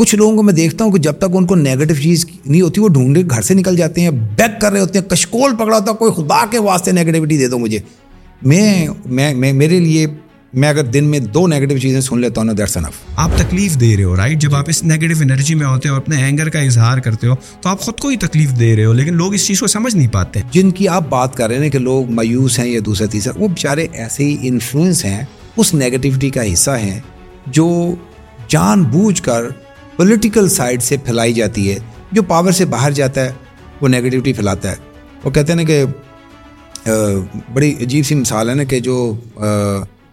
کچھ لوگوں کو میں دیکھتا ہوں کہ جب تک ان کو نیگیٹو چیز نہیں ہوتی وہ ڈھونڈے گھر سے نکل جاتے ہیں بیک کر رہے ہوتے ہیں کشکول پکڑا ہوتا ہے کوئی خدا کے واسطے نیگیٹیوٹی دے دو مجھے میں میں میرے لیے میں اگر دن میں دو نیگیٹو چیزیں سن لیتا ہوں دیٹس انف آپ تکلیف دے رہے ہو رائٹ جب آپ اس نیگیٹو انرجی میں ہوتے ہو اپنے اینگر کا اظہار کرتے ہو تو آپ خود کو ہی تکلیف دے رہے ہو لیکن لوگ اس چیز کو سمجھ نہیں پاتے جن کی آپ بات کر رہے ہیں کہ لوگ مایوس ہیں یا دوسرے تیسرے وہ بیچارے ایسے ہی انفلوئنس ہیں اس نیگیٹیوٹی کا حصہ ہیں جو جان بوجھ کر پولیٹیکل سائڈ سے پھیلائی جاتی ہے جو پاور سے باہر جاتا ہے وہ نیگیٹیوٹی پھیلاتا ہے وہ کہتے ہیں نا کہ بڑی عجیب سی مثال ہے نا کہ جو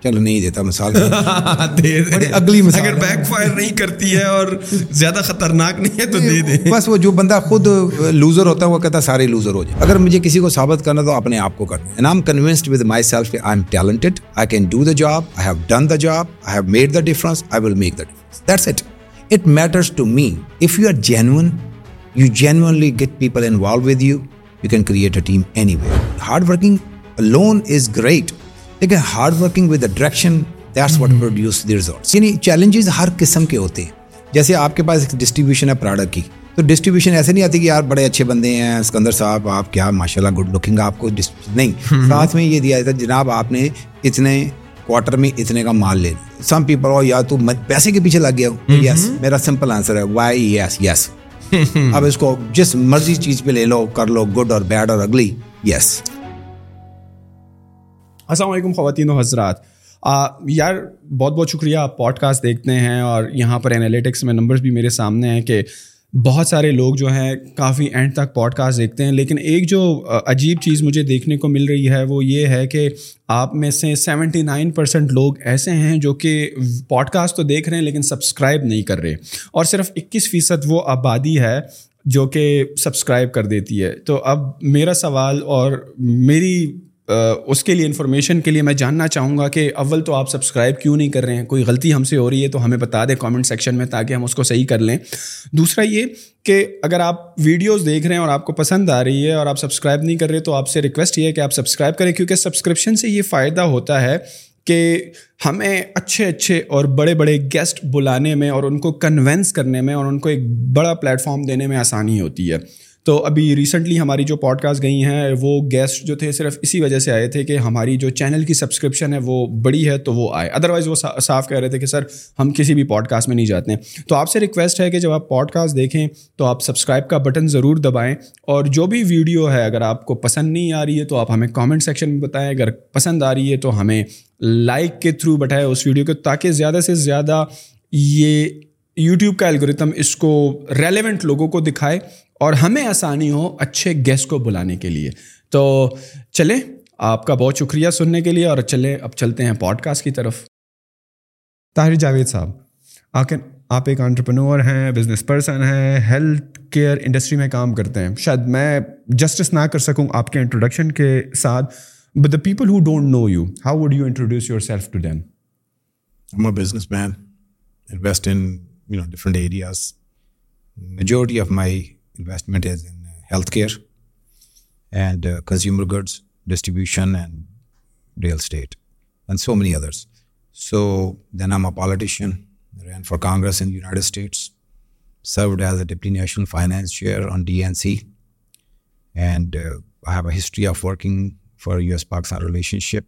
چلو نہیں دیتا مثال اگلی مثال اگر بیک فائر نہیں کرتی ہے اور زیادہ خطرناک نہیں ہے تو دے دیں بس وہ جو بندہ خود لوزر ہوتا ہے وہ کہتا ہے سارے لوزر ہو جائے اگر مجھے کسی کو ثابت کرنا تو اپنے آپ کو کرنا I convinced with myself I am talented I can do the job I I I have have done the the the job made difference difference will make that's it it matters to me if you are genuine you genuinely get people involve with you you can create a team anyway hard working alone is great لیکن hard working results یعنی challenges ہر قسم کے ہوتے ہیں جیسے آپ کے پاس ایک ڈسٹریبیوشن ہے پروڈکٹ کی تو ڈسٹریبیوشن ایسے نہیں آتی کہ یار بڑے اچھے بندے ہیں سکندر صاحب آپ کیا ماشاء اللہ گڈ لکنگ آپ کو نہیں ساتھ میں یہ دیا جاتا جناب آپ نے اتنے کوارٹر میں اتنے کا مال لے سم پیپل ہو یا تو پیسے کے پیچھے لگ گیا ہو یس میرا سمپل آنسر ہے وائی یس یس اب اس کو جس مرضی چیز پہ لے لو کر لو گڈ اور بیڈ اور اگلی یس السلام علیکم خواتین و حضرات یار بہت بہت شکریہ آپ پوڈ کاسٹ دیکھتے ہیں اور یہاں پر انالیٹکس میں نمبرز بھی میرے سامنے ہیں کہ بہت سارے لوگ جو ہیں کافی اینڈ تک پوڈ کاسٹ دیکھتے ہیں لیکن ایک جو عجیب چیز مجھے دیکھنے کو مل رہی ہے وہ یہ ہے کہ آپ میں سے سیونٹی نائن پرسینٹ لوگ ایسے ہیں جو کہ پوڈ کاسٹ تو دیکھ رہے ہیں لیکن سبسکرائب نہیں کر رہے اور صرف اکیس فیصد وہ آبادی ہے جو کہ سبسکرائب کر دیتی ہے تو اب میرا سوال اور میری اس کے لیے انفارمیشن کے لیے میں جاننا چاہوں گا کہ اول تو آپ سبسکرائب کیوں نہیں کر رہے ہیں کوئی غلطی ہم سے ہو رہی ہے تو ہمیں بتا دیں کامنٹ سیکشن میں تاکہ ہم اس کو صحیح کر لیں دوسرا یہ کہ اگر آپ ویڈیوز دیکھ رہے ہیں اور آپ کو پسند آ رہی ہے اور آپ سبسکرائب نہیں کر رہے تو آپ سے ریکویسٹ یہ ہے کہ آپ سبسکرائب کریں کیونکہ سبسکرپشن سے یہ فائدہ ہوتا ہے کہ ہمیں اچھے اچھے اور بڑے بڑے گیسٹ بلانے میں اور ان کو کنونس کرنے میں اور ان کو ایک بڑا فارم دینے میں آسانی ہوتی ہے تو ابھی ریسنٹلی ہماری جو پوڈ کاسٹ گئی ہیں وہ گیسٹ جو تھے صرف اسی وجہ سے آئے تھے کہ ہماری جو چینل کی سبسکرپشن ہے وہ بڑی ہے تو وہ آئے ادروائز وہ صاف کہہ رہے تھے کہ سر ہم کسی بھی پوڈ کاسٹ میں نہیں جاتے ہیں تو آپ سے ریکویسٹ ہے کہ جب آپ پوڈ کاسٹ دیکھیں تو آپ سبسکرائب کا بٹن ضرور دبائیں اور جو بھی ویڈیو ہے اگر آپ کو پسند نہیں آ رہی ہے تو آپ ہمیں کامنٹ سیکشن میں بتائیں اگر پسند آ رہی ہے تو ہمیں لائک کے تھرو بٹھائے اس ویڈیو کو تاکہ زیادہ سے زیادہ یہ یوٹیوب کا الگوریتم اس کو ریلیونٹ لوگوں کو دکھائے اور ہمیں آسانی ہو اچھے گیسٹ کو بلانے کے لیے تو چلیں آپ کا بہت شکریہ سننے کے لیے اور چلیں اب چلتے ہیں پوڈ کاسٹ کی طرف طاہر جاوید صاحب آخر آپ ایک آنٹرپرنور ہیں بزنس پرسن ہیں ہیلتھ کیئر انڈسٹری میں کام کرتے ہیں شاید میں جسٹس نہ کر سکوں آپ کے انٹروڈکشن کے ساتھ but the people who don't know you how would you introduce yourself to businessman invest in different areas majority of my investment is in uh, healthcare and uh, consumer goods, distribution, and real estate, and so many others. So then I'm a politician, ran for Congress in the United States, served as a Deputy National Finance Chair on DNC, and uh, I have a history of working for U.S.-Pakistan relationship,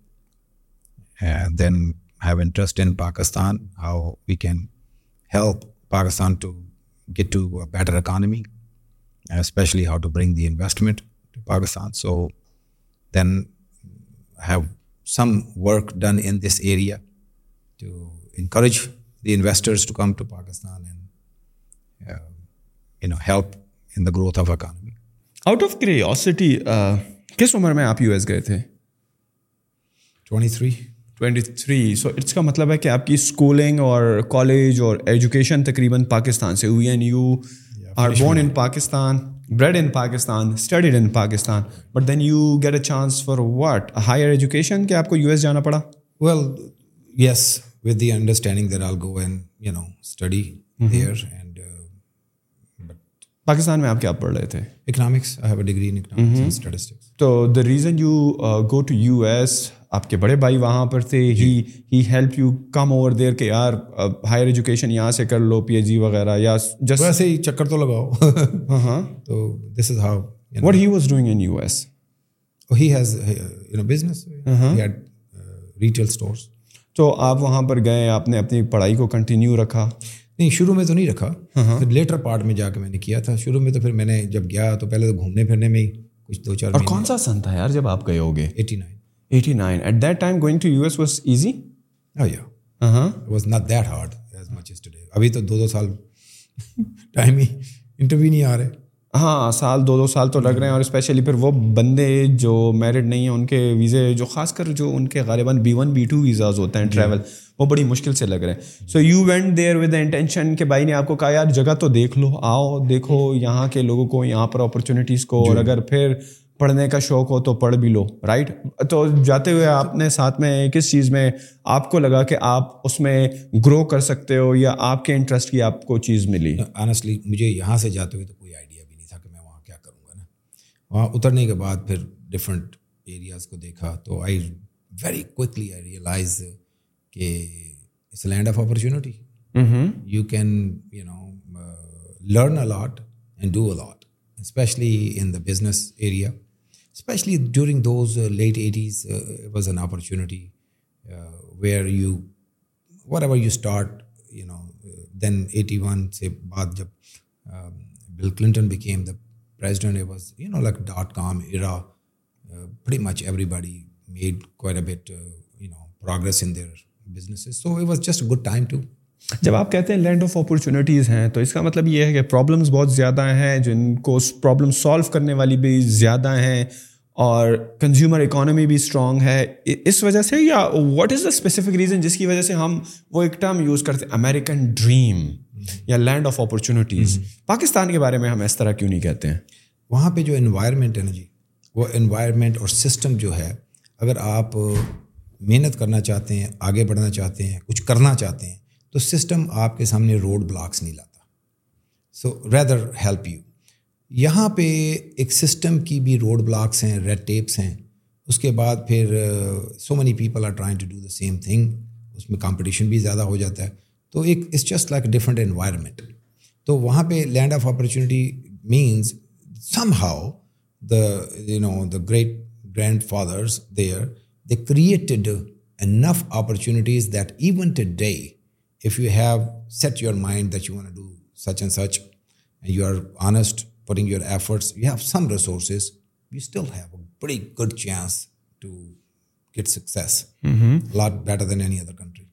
and then have interest in Pakistan, how we can help Pakistan to get to a better economy. Especially how to bring the investment Pakistan so then have some work done in this area to encourage the to to come Pakistan and help in the growth of economy out of curiosity کس عمر میں آپ U S گئے تھے three three so it's کا مطلب ہے کہ آپ کی اسکولنگ اور کالج اور ایجوکیشن تقریباً پاکستان سے ہوئی and you are born in in in Pakistan Pakistan Pakistan bred studied but then you get a chance for what higher education کہ آپ کو یو ایس جانا پڑا well yes with the understanding there all go and you know study and Pakistan میں آپ کیا پڑھ رہے تھے economics economics I have a degree in to the reason you you go to S آپ کے بڑے بھائی وہاں پر تھے he he help you come over there کہ یار ہائر ایجوکیشن یہاں سے کر لو پی ایچ ڈی وغیرہ یا جس ویسے ہی چکر تو لگاؤ ہاں،, ہاں تو this is how what he was doing in U S his business retail stores تو آپ وہاں پر گئے آپ نے اپنی پڑھائی کو کنٹینیو رکھا نہیں شروع میں تو نہیں رکھا uh-huh. پھر لیٹر پارٹ میں جا کے میں نے کیا تھا شروع میں تو پھر میں نے جب گیا تو پہلے تو گھومنے پھرنے میں ہی کچھ دو چار کون سا سن تھا یار جب آپ گئے ہو گئے eighty nine eighty nine at that time today ابھی تو دو دو سال نہیں آ رہے ہاں سال دو دو سال تو لگ رہے ہیں اور اسپیشلی پھر وہ بندے جو میرڈ نہیں ہیں ان کے ویزے جو خاص کر جو ان کے غالباً B one B two visas ہوتے ہیں ٹریول وہ بڑی مشکل سے لگ رہے ہیں so you went there with intention کہ بھائی نے آپ کو کہا یار جگہ تو دیکھ لو آؤ دیکھو یہاں کے لوگوں کو یہاں پر اپرچونیٹیز کو اور اگر پھر پڑھنے کا شوق ہو تو پڑھ بھی لو رائٹ تو جاتے ہوئے آپ نے ساتھ میں کس چیز میں آپ کو لگا کہ آپ اس میں گرو کر سکتے ہو یا آپ کے انٹرسٹ کی آپ کو چیز ملی آنسٹلی مجھے یہاں سے جاتے ہوئے تو کوئی آئیڈیا بھی نہیں تھا کہ میں وہاں کیا کروں گا نا وہاں اترنے کے بعد پھر ڈفرینٹ ایریاز کو دیکھا تو I very quickly I realize کہ it's land of opportunity you can you know learn a lot and do a lot especially in the business area especially during those late eighties was an opportunity where you whatever you start you know then eighty one سے بعد جب Bill Clinton became the president was you know like dot com era very much everybody made you know progress in their business so it was just good time to جب آپ کہتے ہیں land of opportunities ہیں تو اس کا مطلب یہ ہے کہ پرابلمس بہت زیادہ ہیں جن کو پرابلم سالو کرنے والی بھی زیادہ ہیں اور کنزیومر اکانومی بھی اسٹرانگ ہے اس وجہ سے یا what is the specific reason جس کی وجہ سے ہم وہ ایک ٹرم یوز کرتے ہیں امیریکن ڈریم یا لینڈ آف اپرچونیٹیز پاکستان کے بارے میں ہم اس طرح کیوں نہیں کہتے ہیں وہاں پہ جو انوائرمنٹ ہے نا جی وہ انوائرمنٹ اور سسٹم جو ہے اگر آپ محنت کرنا چاہتے ہیں آگے بڑھنا چاہتے ہیں کچھ کرنا چاہتے ہیں تو سسٹم آپ کے سامنے روڈ بلاکس نہیں لاتا سو ریدر ہیلپ یو یہاں پہ ایک سسٹم کی بھی روڈ بلاکس ہیں ریڈ ٹیپس ہیں اس کے بعد پھر so many people are trying to do the same thing اس میں کمپٹیشن بھی زیادہ ہو جاتا ہے تو ایک it's just like different environment تو وہاں پہ land of opportunity means somehow the you know the great grandfathers there they created enough opportunities that even today if you have set your mind that you do such and such you are honest putting your efforts, you have some resources, you still have a pretty good chance to get success. Mm-hmm. A lot better than any other country.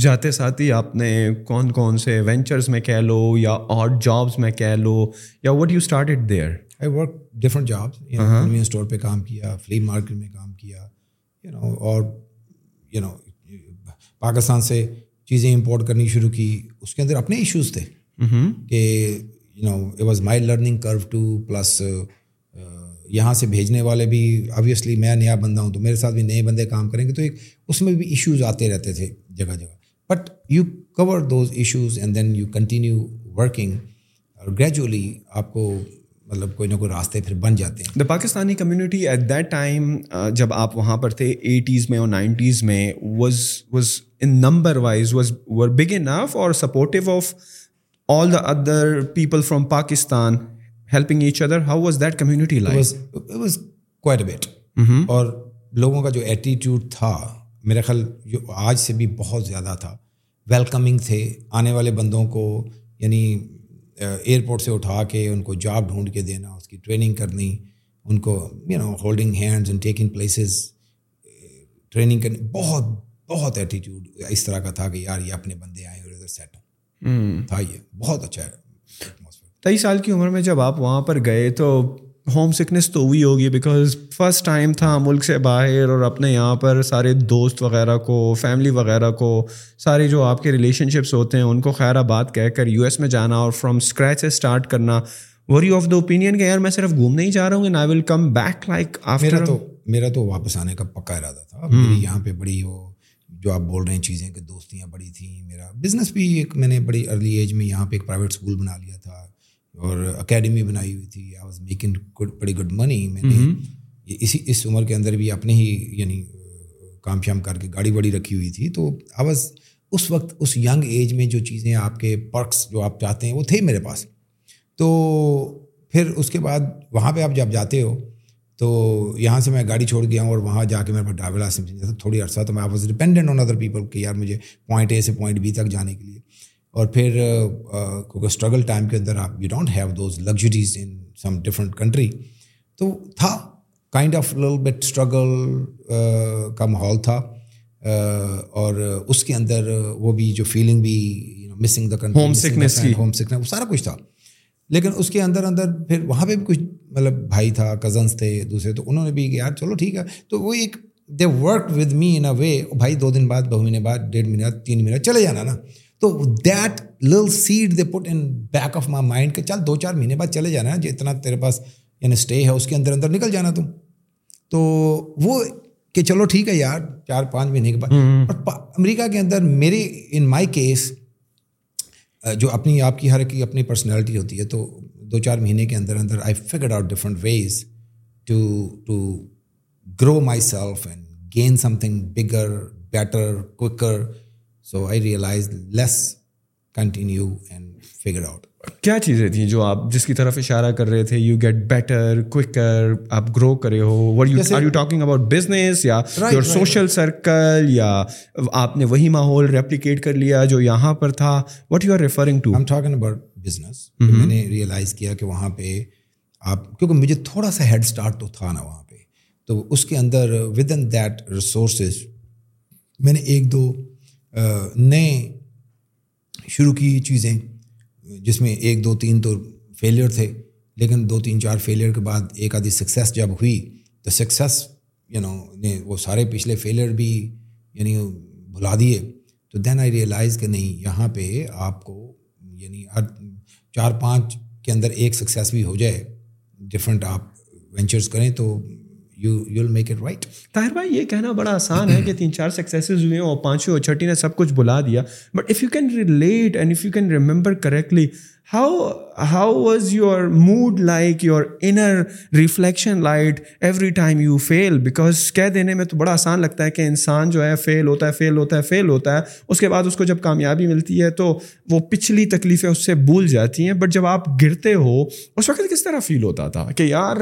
جاتے ساتھ ہی آپ نے کون کون سے ventures میں کہہ لو یا اور جابس میں کہہ لو یا what you start it there I work different jobs store پہ کام کیا فلی مارکیٹ میں کام کیا یو نو اور یو نو پاکستان سے چیزیں امپورٹ کرنی شروع کی اس کے اندر اپنے ایشوز تھے کہ you know it was my learning curve two plus یہاں سے بھیجنے والے بھی آبویسلی میں نیا بندہ ہوں تو میرے ساتھ بھی نئے بندے کام کریں گے تو ایک اس میں بھی ایشوز آتے رہتے تھے جگہ جگہ but you cover those issues and then you continue working اور گریجولی آپ کو مطلب کوئی نہ کوئی راستے پھر بن جاتے ہیں the Pakistani community at that time جب آپ وہاں پر تھے ایٹیز میں اور نائنٹیز میں was was in number wise was were big enough اور سپورٹیو آف اور لوگوں کا جو ایٹیٹیوڈ تھا میرا خیال جو آج سے بھی بہت زیادہ تھا ویلکمنگ تھے آنے والے بندوں کو یعنی ایئرپورٹ سے اٹھا کے ان کو جاب ڈھونڈ کے دینا اس کی ٹریننگ کرنی ان کو you know holding hands in taking places training کرنی بہت بہت ایٹیٹیوڈ اس طرح کا تھا کہ یار یہ اپنے بندے آئے اور ادھر سیٹ تھا ہاں، یہ بہت اچھا ہے تیئیس سال کی عمر میں جب آپ وہاں پر گئے تو ہوم سکنس تو ہوئی ہوگی بیکاز فرسٹ ٹائم تھا ملک سے باہر اور اپنے یہاں پر سارے دوست وغیرہ کو فیملی وغیرہ کو سارے جو آپ کے ریلیشن شپس ہوتے ہیں ان کو خیر آباد کہہ کر یو ایس میں جانا اور فرام اسکریچ سے اسٹارٹ کرنا وری آف دا اوپینین کہ یار میں صرف گھومنے ہی جا رہا ہوں ول کم بیک لائک میرا تو میرا تو واپس آنے کا پکا ارادہ تھا یہاں پہ بڑی وہ جو آپ بول رہے ہیں چیزیں کہ دوستیاں بڑی تھیں میرا بزنس بھی ایک میں نے بڑی ارلی ایج میں یہاں پہ ایک پرائیویٹ اسکول بنا لیا تھا اور اکیڈمی بنائی ہوئی تھی آئی واز میکنگ گڈ بڑی گڈ منی میں نے اسی اس عمر کے اندر بھی اپنے ہی یعنی کام شام کر کے گاڑی واڑی رکھی ہوئی تھی تو آئی واز اس وقت اس ینگ ایج میں جو چیزیں آپ کے پرکس جو آپ چاہتے ہیں وہ تھے میرے پاس تو پھر اس کے بعد وہاں پہ آپ جب جاتے ہو تو یہاں سے میں گاڑی چھوڑ گیا ہوں اور وہاں جا کے میرے پاس ڈرائیور نہیں تھا تھوڑی عرصہ تو میں آپ was dependent on other people کہ یار مجھے پوائنٹ اے سے پوائنٹ بی تک جانے کے لیے اور پھر کیونکہ اسٹرگل ٹائم کے اندر آپ you don't have those luxuries in some different country تو تھا کائنڈ آف لل بٹ اسٹرگل کا ماحول تھا اور اس کے اندر وہ بھی جو فیلنگ بھی missing the country home home sickness sickness سارا کچھ تھا لیکن اس کے اندر اندر پھر وہاں پہ بھی کچھ مطلب بھائی تھا کزنس تھے دوسرے تو انہوں نے بھی یار چلو ٹھیک ہے تو وہ ایک دے ورک ود می ان اے وے بھائی دو دن بعد دو مہینے بعد ڈیڑھ مہینے بعد تین مہینہ چلے جانا نا تو that Lal said they put in back of my mind کہ چل دو چار مہینے بعد چلے جانا جتنا تیرے پاس یعنی اسٹے ہے اس کے اندر اندر نکل جانا تم تو وہ کہ چلو ٹھیک ہے یار چار پانچ مہینے کے بعد امریکہ کے اندر میری ان مائی کیس جو اپنی آپ کی ہر کی اپنی پرسنالٹی ہوتی ہے تو دو چار مہینے کے اندر اندر I figure out different ways to to grow myself and gain something bigger better cooker so I realize let's continue and figure out کیا چیزیں تھیں جو آپ جس کی طرف اشارہ کر رہے تھے یو گیٹ بیٹر آپ گرو کرے ہو you are talking about business یا یا یور سوشل سرکل آپ نے وہی ماحول ریپلیکیٹ کر لیا جو یہاں پر تھا what you are referring to talking about business میں نے ریئلائز کیا کہ وہاں پہ آپ کیونکہ مجھے تھوڑا سا ہیڈ اسٹارٹ تو تھا نا وہاں پہ تو اس کے اندر ود ان دیٹ ریسورسز میں نے ایک دو نئے شروع کی چیزیں جس میں ایک دو تین تو فیلئر تھے لیکن دو تین چار فیلئر کے بعد ایک آدھی سکسیس جب ہوئی تو سکسیس یو نو نے وہ سارے پچھلے فیلئر بھی یعنی بھلا دیے تو دین آئی ریئلائز کہ نہیں یہاں پہ آپ کو یعنی ہر چار پانچ کے اندر ایک سکسیس بھی ہو جائے ڈفرینٹ آپ وینچرس کریں تو میک اٹ رائٹ طاہر بھائی یہ کہنا بڑا آسان ہے کہ تین چار سکسیز ہوئے اور پانچویں اور چھٹی نے سب کچھ بلا دیا but if you can relate and if you can remember correctly how how was your mood like your inner reflection light every time you feel because کہہ دینے میں تو بڑا آسان لگتا ہے کہ انسان جو ہے فیل ہوتا ہے فیل ہوتا ہے فیل ہوتا ہے اس کے بعد اس کو جب کامیابی ملتی ہے تو وہ پچھلی تکلیفیں اس سے بھول جاتی ہیں بٹ جب آپ گرتے ہو اس وقت کس طرح فیل ہوتا تھا کہ یار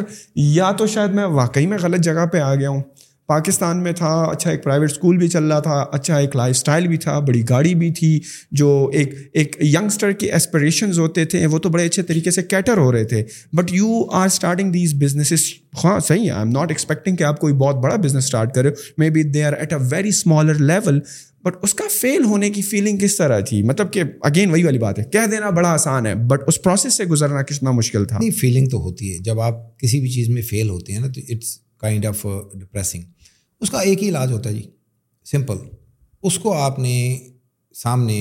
یا تو شاید میں واقعی میں غلط جگہ پہ آ گیا ہوں پاکستان میں تھا اچھا ایک پرائیویٹ اسکول بھی چل رہا تھا اچھا ایک لائف اسٹائل بھی تھا بڑی گاڑی بھی تھی جو ایک ایک ینگسٹر کے اسپریشنز ہوتے تھے وہ تو بڑے اچھے طریقے سے کیٹر ہو رہے تھے but you are starting these businesses ہاں صحیح ہے آئی ایم ناٹ ایکسپیکٹنگ کہ آپ کوئی بہت بڑا بزنس اسٹارٹ کرے may be they are at a very smaller level but اس کا فیل ہونے کی فیلنگ کس طرح تھی مطلب کہ اگین وہی والی بات ہے کہہ دینا بڑا آسان ہے بٹ اس پروسیس سے گزرنا کتنا مشکل تھا نہیں فیلنگ تو ہوتی ہے جب آپ کسی بھی چیز میں فیل ہوتے ہیں نا تو اٹس کائنڈ آف ڈپریسنگ اس کا ایک ہی علاج ہوتا ہے جی سمپل اس کو آپ نے سامنے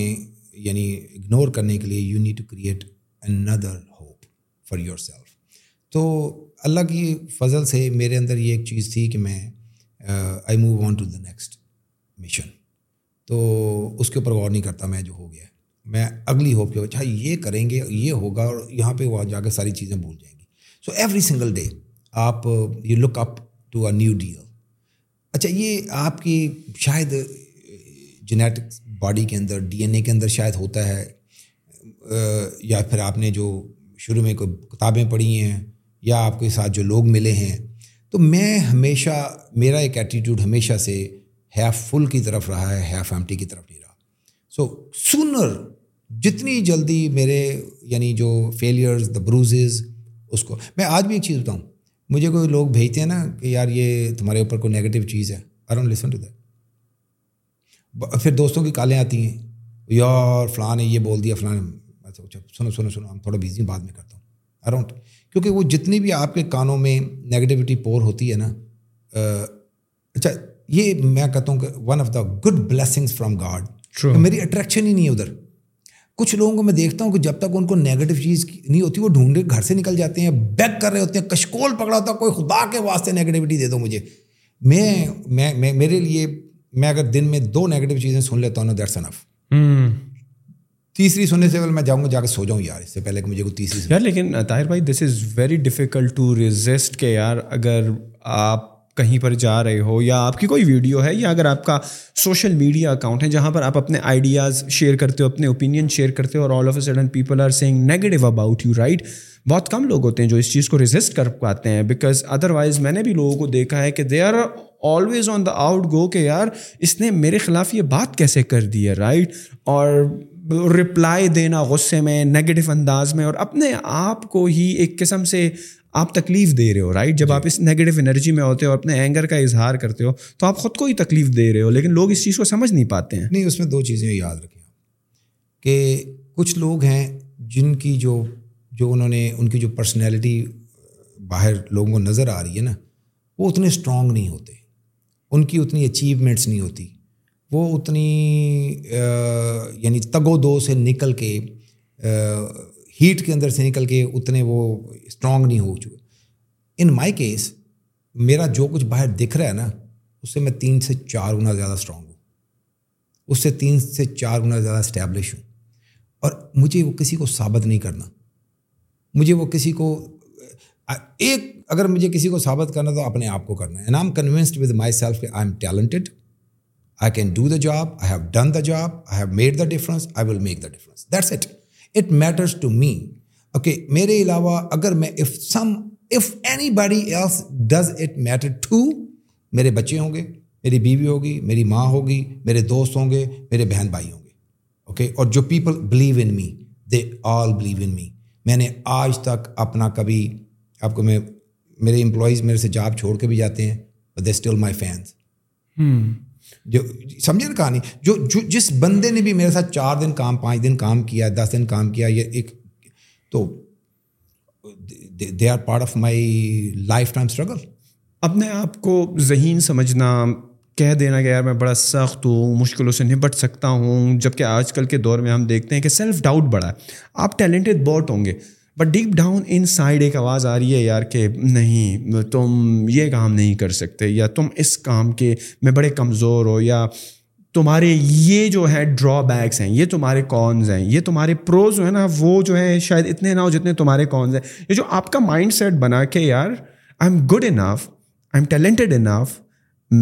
یعنی اگنور کرنے کے لیے یو نیڈ ٹو کریٹ اندر ہوپ فار یور سیلف تو اللہ کی فضل سے میرے اندر یہ ایک چیز تھی کہ میں I move on to the next mission تو اس کے اوپر غور نہیں کرتا میں جو ہو گیا میں اگلی ہوپ کے اچھا یہ کریں گے یہ ہوگا اور یہاں پہ وہاں جا کے ساری چیزیں بھول جائیں گی سو ایوری سنگل ڈے آپ you look up to a new dear اچھا یہ آپ کی شاید جینیٹکس باڈی کے اندر ڈی این اے کے اندر شاید ہوتا ہے یا پھر آپ نے جو شروع میں کوئی کتابیں پڑھی ہیں یا آپ کے ساتھ جو لوگ ملے ہیں تو میں ہمیشہ میرا ایک ایٹیٹیوڈ ہمیشہ سے ہیف فل کی طرف رہا ہے ہیف ایمٹی کی طرف نہیں رہا سو سونر جتنی جلدی میرے یعنی جو فیلئرز دا بروزز اس کو میں آج بھی ایک چیز بتاؤں مجھے کوئی لوگ بھیجتے ہیں نا کہ یار یہ تمہارے اوپر کوئی نیگیٹو چیز ہے لسن ٹو دیٹ پھر دوستوں کی کالیں آتی ہیں فلاں نے یہ بول دیا اچھا سنو سنو سنو ہم تھوڑا بزی بعد میں کرتا ہوں اراؤنڈ کیونکہ وہ جتنی بھی آپ کے کانوں میں نگیٹیوٹی پور ہوتی ہے نا اچھا یہ میں کہتا ہوں کہ one of the good blessing from God میری اٹریکشن ہی نہیں ہے ادھر کچھ لوگوں کو میں دیکھتا ہوں کہ جب تک ان کو نیگیٹو چیز نہیں ہوتی وہ ڈھونڈے گھر سے نکل جاتے ہیں بیک کر رہے ہوتے ہیں کشکول پکڑا ہوتا ہے کوئی خدا کے واسطے نیگیٹیوٹی دے دو مجھے میں میں میرے لیے میں اگر دن میں دو نیگیٹو چیزیں سن لیتا ہوں نا سنف تیسری سننے سے میں جاؤں گا جا کے سو جاؤں یار اس سے پہلے کہ مجھے تیسری یار لیکن طاہر بھائی this is very difficult to resist کہ یار اگر آپ کہیں پر جا رہے ہو یا آپ کی کوئی ویڈیو ہے یا اگر آپ کا سوشل میڈیا اکاؤنٹ ہے جہاں پر آپ اپنے آئیڈیاز شیئر کرتے ہو اپنے اوپینین شیئر کرتے ہو اور all of a sudden people are saying negative about you right بہت کم لوگ ہوتے ہیں جو اس چیز کو ریزسٹ کر پاتے ہیں بیکاز ادر وائز میں نے بھی لوگوں کو دیکھا ہے کہ they are always on the out go کہ یار اس نے میرے خلاف یہ بات کیسے کر دی ہے رائٹ اور رپلائی دینا غصے میں نگیٹو انداز میں اور اپنے آپ کو ہی ایک قسم سے آپ تکلیف دے رہے ہو رائٹ جب جی۔ آپ اس نیگیٹو انرجی میں ہوتے ہو اور اپنے اینگر کا اظہار کرتے ہو تو آپ خود کو ہی تکلیف دے رہے ہو لیکن لوگ اس چیز کو سمجھ نہیں پاتے ہیں نہیں اس میں دو چیزیں یاد رکھیں کہ کچھ لوگ ہیں جن کی جو جو انہوں نے ان کی جو پرسنالٹی باہر لوگوں کو نظر آ رہی ہے نا وہ اتنے اسٹرانگ نہیں ہوتے ان کی اتنی اچیومنٹس نہیں ہوتی وہ اتنی آ, یعنی تگ و دو سے نکل کے ہیٹ کے اندر سے نکل کے اتنے وہ اسٹرانگ نہیں ہو چکے ان مائی کیس میرا جو کچھ باہر دکھ رہا ہے نا اس سے میں تین سے چار گنا زیادہ اسٹرانگ ہوں اس سے تین سے چار گنا زیادہ اسٹیبلش ہوں اور مجھے وہ کسی کو ثابت نہیں کرنا مجھے وہ کسی کو ایک اگر مجھے کسی کو ثابت کرنا تو اپنے آپ کو کرنا ہے I am convinced with myself کہ I am talented I can do the job I have done the job I have made the difference I will make the difference that's it it matters to me okay میرے علاوہ اگر میں if some of anybody else does it matter to میرے بچے ہوں گے میری بیوی ہوگی میری ماں ہوگی میرے دوست ہوں گے میرے بہن بھائی ہوں گے اوکے اور جو people believe in me they all believe in me میں نے آج تک اپنا کبھی آپ کو میں میرے امپلائیز میرے سے جاب چھوڑ کے بھی جاتے ہیں دے اسٹل مائی فینس جو سمجھے نا کہانی جو جو جس بندے نے بھی میرے ساتھ چار دن کام پانچ دن کام کیا دس دن کام کیا یا ایک تو they are part of my lifetime struggle اپنے آپ کو ذہین سمجھنا کہہ دینا کہ یار میں بڑا سخت ہوں مشکلوں سے نپٹ سکتا ہوں جب کہ آج کل کے دور میں ہم دیکھتے ہیں کہ سیلف ڈاؤٹ بڑا ہے آپ ٹیلنٹڈ بہت ہوں گے but deep down inside ایک آواز آ رہی ہے یار کہ نہیں تم یہ کام نہیں کر سکتے یا تم اس کام کے میں بڑے کمزور ہو یا تمہارے یہ جو ہے ڈرا بیکس ہیں یہ تمہارے کونز ہیں یہ تمہارے پروز جو ہیں نا وہ جو ہے شاید اتنے نہ ہو جتنے تمہارے کونز ہیں یہ جو آپ کا مائنڈ سیٹ بنا کے یار I am good enough I am talented enough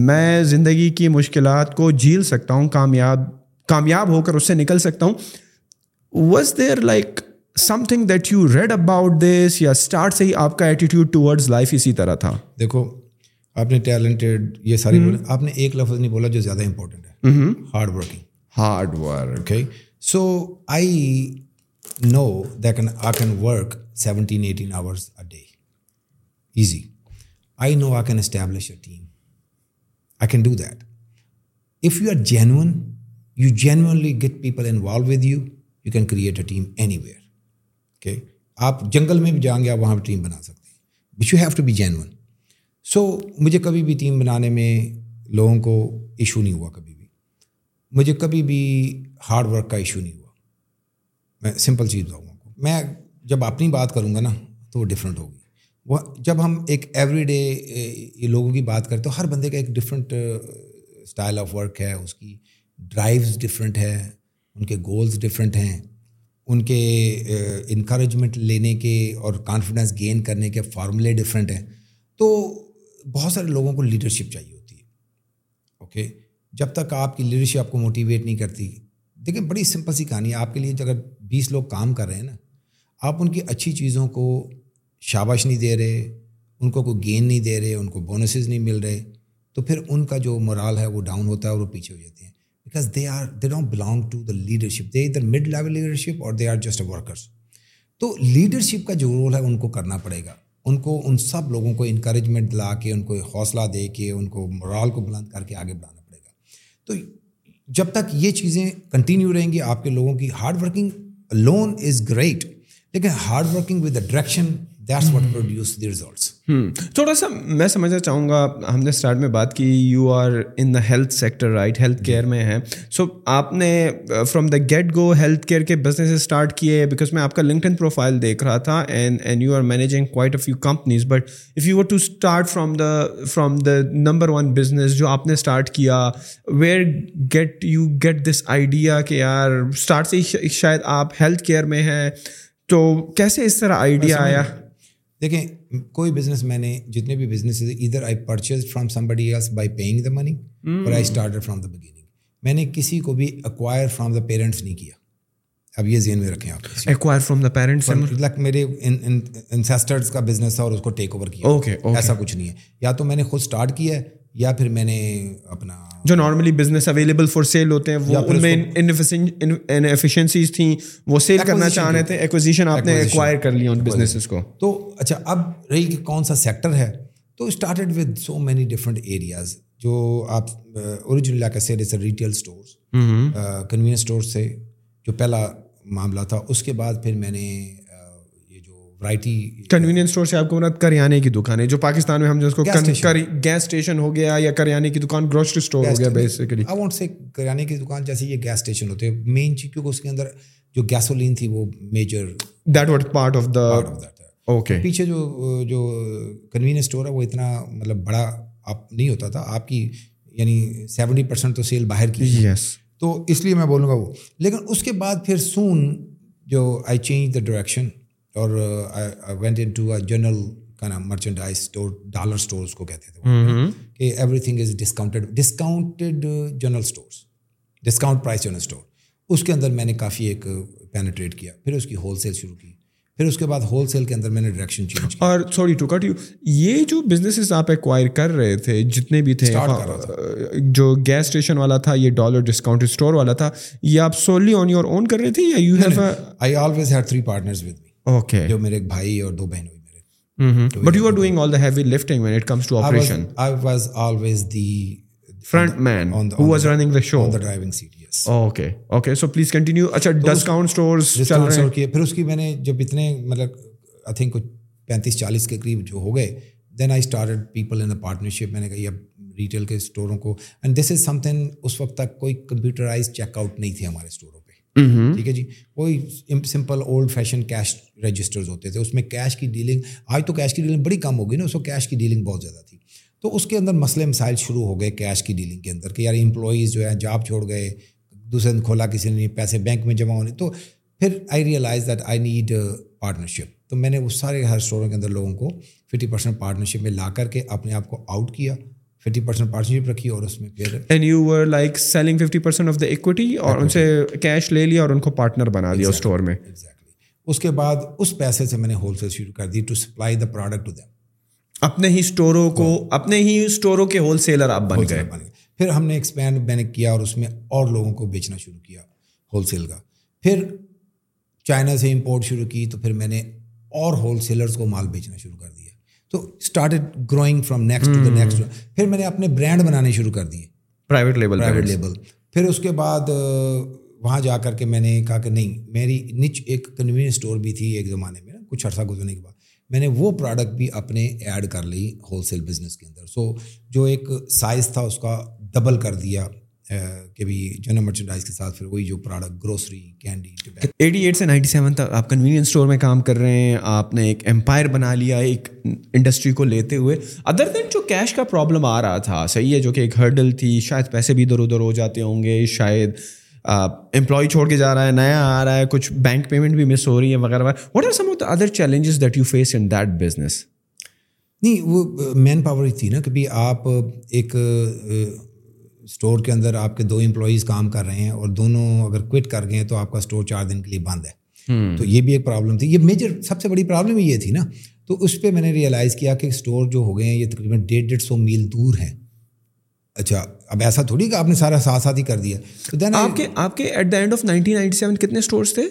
میں زندگی کی مشکلات کو جھیل سکتا ہوں کامیاب کامیاب ہو کر اس سے نکل سکتا ہوں was there like something that you read about this یا اسٹارٹ سے ہی آپ کا ایٹیٹیوڈ ٹوورڈز لائف اسی طرح تھا دیکھو آپ نے ٹیلنٹڈ یہ ساری بولے آپ نے ایک لفظ نہیں بولا جو زیادہ امپورٹنٹ ہے hard working hard work so I know that can I can work seventeen eighteen hours a day easy I know I can establish a team I can do that if you are genuine you genuinely get people involved with you you can create a team anywhere کہ آپ جنگل میں بھی جائیں گے آپ وہاں بھی ٹیم بنا سکتے ہیں but you have to be genuine so مجھے کبھی بھی ٹیم بنانے میں لوگوں کو ایشو نہیں ہوا کبھی بھی مجھے کبھی بھی ہارڈ ورک کا ایشو نہیں ہوا میں سمپل چیز بتاؤں کو میں جب اپنی بات کروں گا نا تو وہ ڈفرینٹ ہوگی وہ جب ہم ایک ایوری ڈے یہ لوگوں کی بات کرتے تو ہر بندے کا ایک ڈفرینٹ اسٹائل آف ورک ہے اس کی ڈرائیوز ڈفرینٹ ہے ان کے گولز ڈفرینٹ ہیں ان کے انکریجمنٹ لینے کے اور کانفیڈنس گین کرنے کے فارمولے ڈفرینٹ ہیں تو بہت سارے لوگوں کو لیڈرشپ چاہیے ہوتی ہے اوکے جب تک آپ کی لیڈرشپ آپ کو موٹیویٹ نہیں کرتی دیکھیں بڑی سمپل سی کہانی ہے آپ کے لیے اگر بیس لوگ کام کر رہے ہیں نا آپ ان کی اچھی چیزوں کو شاباش نہیں دے رہے ان کو کوئی گین نہیں دے رہے ان کو بونسز نہیں مل رہے تو پھر ان کا جو مورال ہے وہ ڈاؤن ہوتا ہے اور وہ پیچھے ہو جاتے ہیں because they are they don't belong to the leadership they ادھر مڈ لیول لیڈرشپ اور they are just a workers تو لیڈرشپ کا جو رول ہے ان کو کرنا پڑے گا ان کو ان سب لوگوں کو انکریجمنٹ دلا کے ان کو حوصلہ دے کے ان کو مرال کو بلند کر کے آگے بڑھانا پڑے گا تو جب تک یہ چیزیں کنٹینیو رہیں گی آپ کے لوگوں کی hard working alone is great لیکن hard working with a direction that's what produce the results تھوڑا سا میں سمجھنا چاہوں گا ہم نے اسٹارٹ میں بات کی you are in the health sector right healthcare میں ہیں سو آپ نے from the get go healthcare کے بزنس اسٹارٹ کیے بیکاز میں آپ کا لنکٹ ان پروفائل دیکھ رہا تھا and and you are managing quite a few companies but if you were to start from the from the number one business جو آپ نے اسٹارٹ کیا where get you get this idea کہ یار start سے شاید آپ ہیلتھ کیئر میں ہیں تو کیسے اس طرح آئیڈیا آیا دیکھیں کوئی بزنس میں نے جتنے بھی بزنس ادھر I purchase from somebody else by paying the money اور I start from the beginning میں نے کسی کو بھی ایکوائر فرام دا پیرنٹس نہیں کیا اب یہ زین میں آپ ایکوائر آپ دا پیرنٹس لائک میرے انسیسٹرز کا بزنس تھا اور اس کو ٹیک اوور کیا ایسا کچھ نہیں ہے یا تو میں نے خود اسٹارٹ کیا ہے یا پھر میں نے اپنا جو normally business available for sale ہوتے ہیں وہ ان میں انفیشنسیز تھیں وہ سیل کرنا چاہ رہے تھے ایکوزیشن آپ نے ایکوائر کر لیا ان بزنسز کو تو اچھا اب رہی کہ کون سا سیکٹر ہے تو started with so many different areas جو آپ اوریجنل علاقہ سے جیسے ریٹیل اسٹورس کنوینئنس اسٹور سے جو پہلا معاملہ تھا اس کے بعد پھر میں نے ورائٹی کنوینئنس اسٹور سے آپ کو مراد کریانے کی دکان ہے جو پاکستان میں ہم جو کو گیس اسٹیشن ہو گیا یا کریانے کی دکان گروسری اسٹور ہو گیا بیسیکلی آئی وانٹ سے کریانے کی دکان جیسے یہ گیس اسٹیشن ہوتے ہیں مین چیز کیونکہ اس کے اندر جو گیسولین تھی وہ major that what part of the okay پیچھے جو جو کنوینئنس اسٹور ہے وہ اتنا مطلب بڑا آپ نہیں ہوتا تھا آپ کی یعنی سیونٹی پرسینٹ تو سیل باہر کی یس تو اس لیے میں بولوں گا وہ لیکن اس کے بعد پھر سون جو آئی چینج دا ڈائریکشن اور went into a general کا نام مرچنڈائز اسٹور ڈالر اسٹورس کو کہتے تھے کہ everything is discounted discounted general stores discount price general store اس کے اندر میں نے کافی ایک پینیٹریٹ uh, کیا پھر اس کی ہول سیل شروع کی پھر اس کے بعد ہول سیل کے اندر میں نے ڈائریکشن چینج اور سوری ٹو کٹ یو یہ جو بزنسز آپ ایکوائر کر رہے تھے جتنے بھی تھے ہاں، uh, جو گیس اسٹیشن والا تھا یہ ڈالر ڈسکاؤنٹ اسٹور والا تھا یہ آپ سولی آن یور اون کر رہے تھے یا you have I always had three partners with me okay جو میرے ایک بھائی اور دو بہن ہوئی میرے but you are doing all the heavy lifting when it comes to operation I was always the front man who was running the show on the driving seat yes okay okay so please continue اچھا discount stores چل رہے ہیں پھر اس کی میں نے جب اتنے مطلب آئی تھنک کچھ پینتیس چالیس کے قریب جو ہو گئے then I start people in partnership میں نے کہی اب ریٹیل کے اسٹوروں کو and this is some thing اس وقت تک کوئی کمپیوٹرائز چیک آؤٹ نہیں تھے ہمارے اسٹوروں Mm-hmm. ٹھیک ہے جی کوئی simple old fashion cash registers ہوتے تھے اس میں کیش کی ڈیلنگ آج تو کیش کی ڈیلنگ بڑی کم ہو گئی نا اس کو کیش کی ڈیلنگ بہت زیادہ تھی تو اس کے اندر مسئلے مسائل شروع ہو گئے کیش کی ڈیلنگ کے اندر کہ یار امپلائیز جو ہیں جاب چھوڑ گئے دوسرے دن کھولا کسی نے پیسے بینک میں جمع ہونے تو پھر I realise that I need partnership تو میں نے اس سارے ہر اسٹوروں کے اندر لوگوں کو ففٹی پرسینٹ پارٹنرشپ میں لا کر کے اپنے آپ کو آؤٹ کیا ففٹی پرسینٹ پارٹنرشپ رکھی اور اس میں پھر and you were like selling fifty percent of the equity اور ان سے کیش لے لیا اور ان کو پارٹنر بنا دیا اسٹور میں ایگزیکٹلی اس کے بعد اس پیسے سے میں نے ہول سیل شروع کر دی to supply the product to them اپنے ہی اسٹوروں کو اپنے ہی اسٹوروں کے ہول سیلر آپ بن گئے پھر ہم نے ایکسپینڈ میں نے کیا اور اس میں اور لوگوں کو بیچنا شروع کیا ہول سیل کا پھر چائنا سے امپورٹ شروع کی تو پھر میں نے اور ہول سیلرس کو مال بیچنا شروع کر دیا تو start growing from next to the next پھر میں نے اپنے برانڈ بنانے شروع کر دیے پرائیویٹ لیبل پرائیویٹ لیبل پھر اس کے بعد وہاں جا کر کے میں نے کہا کہ نہیں میری نچ ایک کنوینئنس اسٹور بھی تھی ایک زمانے میں کچھ عرصہ گزرنے کے بعد میں نے وہ پروڈکٹ بھی اپنے ایڈ کر لی ہول سیل بزنس کے اندر سو جو ایک سائز تھا اس کا ڈبل کر دیا کہ بھی جنرل مرچنڈائز کے ساتھ پھر وہی جو product grocery candy eighty eight سے نائنٹی سیون تک آپ کنوینئنس اسٹور میں کام کر رہے ہیں آپ نے ایک امپائر بنا لیا ایک انڈسٹری کو لیتے ہوئے ادر دین جو کیش کا پرابلم آ رہا تھا صحیح ہے جو کہ ایک ہرڈل تھی شاید پیسے بھی ادھر ادھر ہو جاتے ہوں گے شاید امپلائی چھوڑ کے جا رہا ہے نیا آ رہا ہے کچھ بینک پیمنٹ بھی مس ہو رہی ہے وغیرہ وغیرہ what are some of the other challenges that you face in that business نہیں وہ مین پاور ہی تھی نا کہ بھی آپ ایک اسٹور کے اندر آپ کے دو امپلائیز کام کر رہے ہیں اور دونوں اگر کوئٹ کر گئے ہیں تو آپ کا اسٹور چار دن کے لیے بند ہے تو یہ بھی ایک پرابلم تھی یہ میجر سب سے بڑی پرابلم یہ تھی نا تو اس پہ میں نے ریئلائز کیا کہ اسٹور جو ہو گئے ہیں یہ تقریباً ڈیڑھ ڈیڑھ سو میل دور ہیں اچھا اب ایسا تھوڑی کہ آپ نے سارا ساتھ ساتھ ہی کر دیا تو دین آپ کے آپ کے at the end of nineteen ninety seven کتنے اسٹورس تھے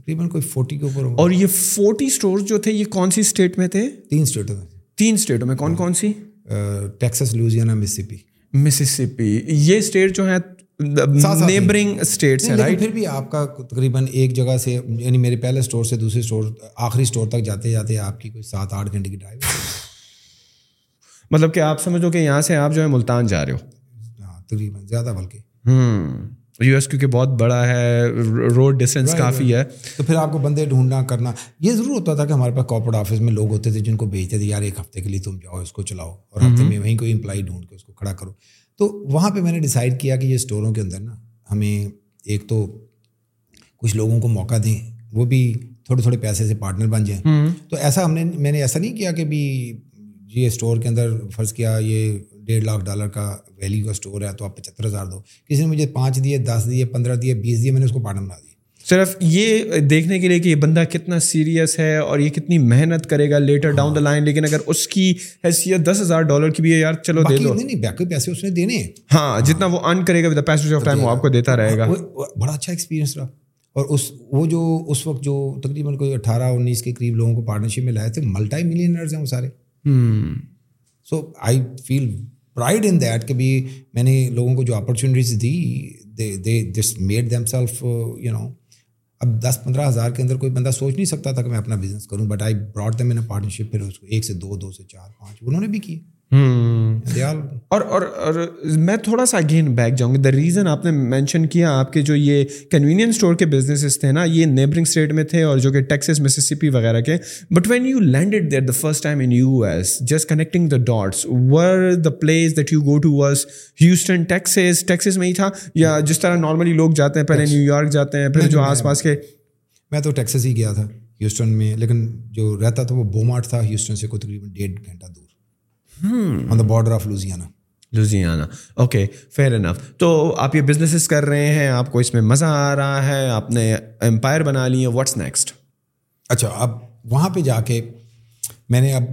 تقریباً کوئی فورٹی کے اوپر اور یہ فورٹی اسٹورس جو تھے یہ کون سی اسٹیٹ میں تھے تین اسٹیٹوں میں تین اسٹیٹوں میں کون ہاں۔ کون سی ٹیکسس لوزیانا مسپی یہ اسٹیٹ جو ہیں ہیں نیبرنگ اسٹیٹس رائٹ پھر بھی آپ کا تقریباً ایک جگہ سے یعنی میرے پہلے اسٹور سے دوسرے اسٹور آخری اسٹور تک جاتے جاتے آپ کی کوئی سات آٹھ گھنٹے کی ڈرائیو مطلب کہ آپ سمجھو کہ یہاں سے آپ جو ہے ملتان جا رہے ہو ہاں، تقریباً زیادہ بلکہ یو ایس کیونکہ بہت بڑا ہے روڈ ڈسٹینس کافی ہے تو پھر آپ کو بندے ڈھونڈنا کرنا یہ ضرور ہوتا تھا کہ ہمارے پاس کارپوریٹ آفس میں لوگ ہوتے تھے جن کو بھیجتے تھے یار ایک ہفتے کے لیے تم جاؤ اس کو چلاؤ اور ہفتے میں وہیں کوئی امپلائی ڈھونڈ کے اس کو کھڑا کرو تو وہاں پہ میں نے ڈیسائڈ کیا کہ یہ اسٹوروں کے اندر نا ہمیں ایک تو کچھ لوگوں کو موقع دیں وہ بھی تھوڑے تھوڑے پیسے سے پارٹنر بن جائیں تو ایسا ہم نے میں نے ایسا نہیں کیا کہ بھی یہ اسٹور کے اندر فرض کیا یہ ڈیڑھ لاکھ ڈالر کا ویلیو کا اسٹور ہے تو آپ پچہتر ہزار دو کسی نے مجھے پانچ دیے دس دیے پندرہ دیے دیے بیس میں نے اس کو پارٹنر بنا دیا صرف یہ دیکھنے کے لیے کہ یہ بندہ کتنا سیریس ہے اور یہ کتنی محنت کرے گا لیٹر ڈاؤن دا لائن لیکن اگر اس کی حیثیت دس ہزار ڈالر کی بھی ہے یار چلو دے دو نہیں پیسے اس نے دینے ہیں ہاں جتنا وہ ارن کرے گا ود آف ٹائم وہ آپ کو دیتا رہے گا بڑا اچھا ایکسپیرینس رہا اور اس وہ جو اس وقت جو تقریباً کوئی اٹھارہ انیس کے قریب لوگوں کو پارٹنرشپ میں لائے تھے ملٹائی ہیں وہ سارے سو آئی فیل پرائڈ ان دیٹ کہ بھی میں نے لوگوں کو جو opportunities this made them self you know اب دس پندرہ ہزار کے اندر کوئی بندہ سوچ نہیں سکتا تھا کہ میں اپنا بزنس کروں بٹ آئی براڈ دم میں نے پارٹنرشپ پھر اس کو ایک سے دو دو سے چار پانچ انہوں نے بھی کیے اور اور اور میں تھوڑا سا اگین بیک جاؤں گا دا ریزن آپ نے مینشن کیا آپ کے جو یہ کنوینئنس اسٹور کے بزنسز تھے نا یہ نیبرنگ اسٹیٹ میں تھے اور جو کہ ٹیکسس مسپی وغیرہ کے but when you landed the first time in U S just connecting the dots where the place that you go to was Texas Texas میں ہی تھا یا جس طرح نارملی لوگ جاتے ہیں پہلے نیو یارک جاتے ہیں پھر جو آس پاس کے میں تو ٹیکسس ہی گیا تھا ہیوسٹن میں لیکن جو رہتا تھا وہ بوماٹ تھا ہیوسٹن سے کوئی تقریباً ڈیڑھ گھنٹہ دور on the border of Louisiana Louisiana okay fair enough تو آپ یہ بزنسز کر رہے ہیں آپ کو اس میں مزہ آ رہا ہے آپ نے امپائر بنا لی ہے واٹس نیکسٹ اچھا اب وہاں پہ جا کے میں نے اب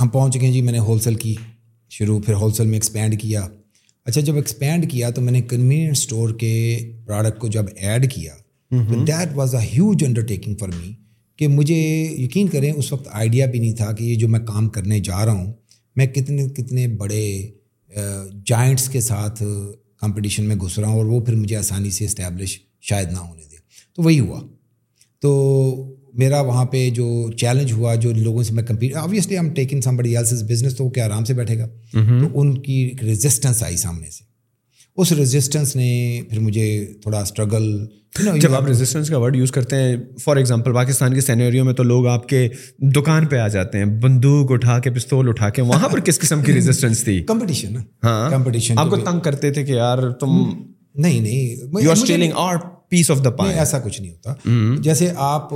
ہم پہنچ گئے جی میں نے ہول سیل کی شروع پھر ہول سیل میں ایکسپینڈ کیا اچھا جب ایکسپینڈ کیا تو میں نے کنوینئنس اسٹور کے پروڈکٹ کو جب ایڈ کیا تو that was a huge undertaking for me کہ مجھے یقین کریں اس وقت آئیڈیا بھی نہیں تھا کہ یہ جو میں کام کرنے جا رہا ہوں میں کتنے کتنے بڑے جائنٹس کے ساتھ کمپٹیشن میں گھس رہا ہوں اور وہ پھر مجھے آسانی سے اسٹیبلش شاید نہ ہونے دیا تو وہی ہوا تو میرا وہاں پہ جو چیلنج ہوا جو لوگوں سے میں کمپیٹ آبویسلی ہم ٹیکن سم بڑی بزنس تو وہ کیا آرام سے بیٹھے گا تو ان کی ایک آئی سامنے سے اس ریزسٹنس نے پھر مجھے تھوڑا اسٹرگل جب آپ ریزسٹینس کا ورڈ یوز کرتے ہیں فار ایگزامپل پاکستان کے سینیریو میں تو لوگ آپ کے دکان پہ آ جاتے ہیں بندوق اٹھا کے پستول اٹھا کے وہاں پر کس قسم کی ریزسٹینس تھی کمپٹیشن کمپٹیشن ہاں آپ کو تنگ کرتے تھے کہ یار تم نہیں نہیں you are piece of the ایسا کچھ نہیں ہوتا جیسے آپ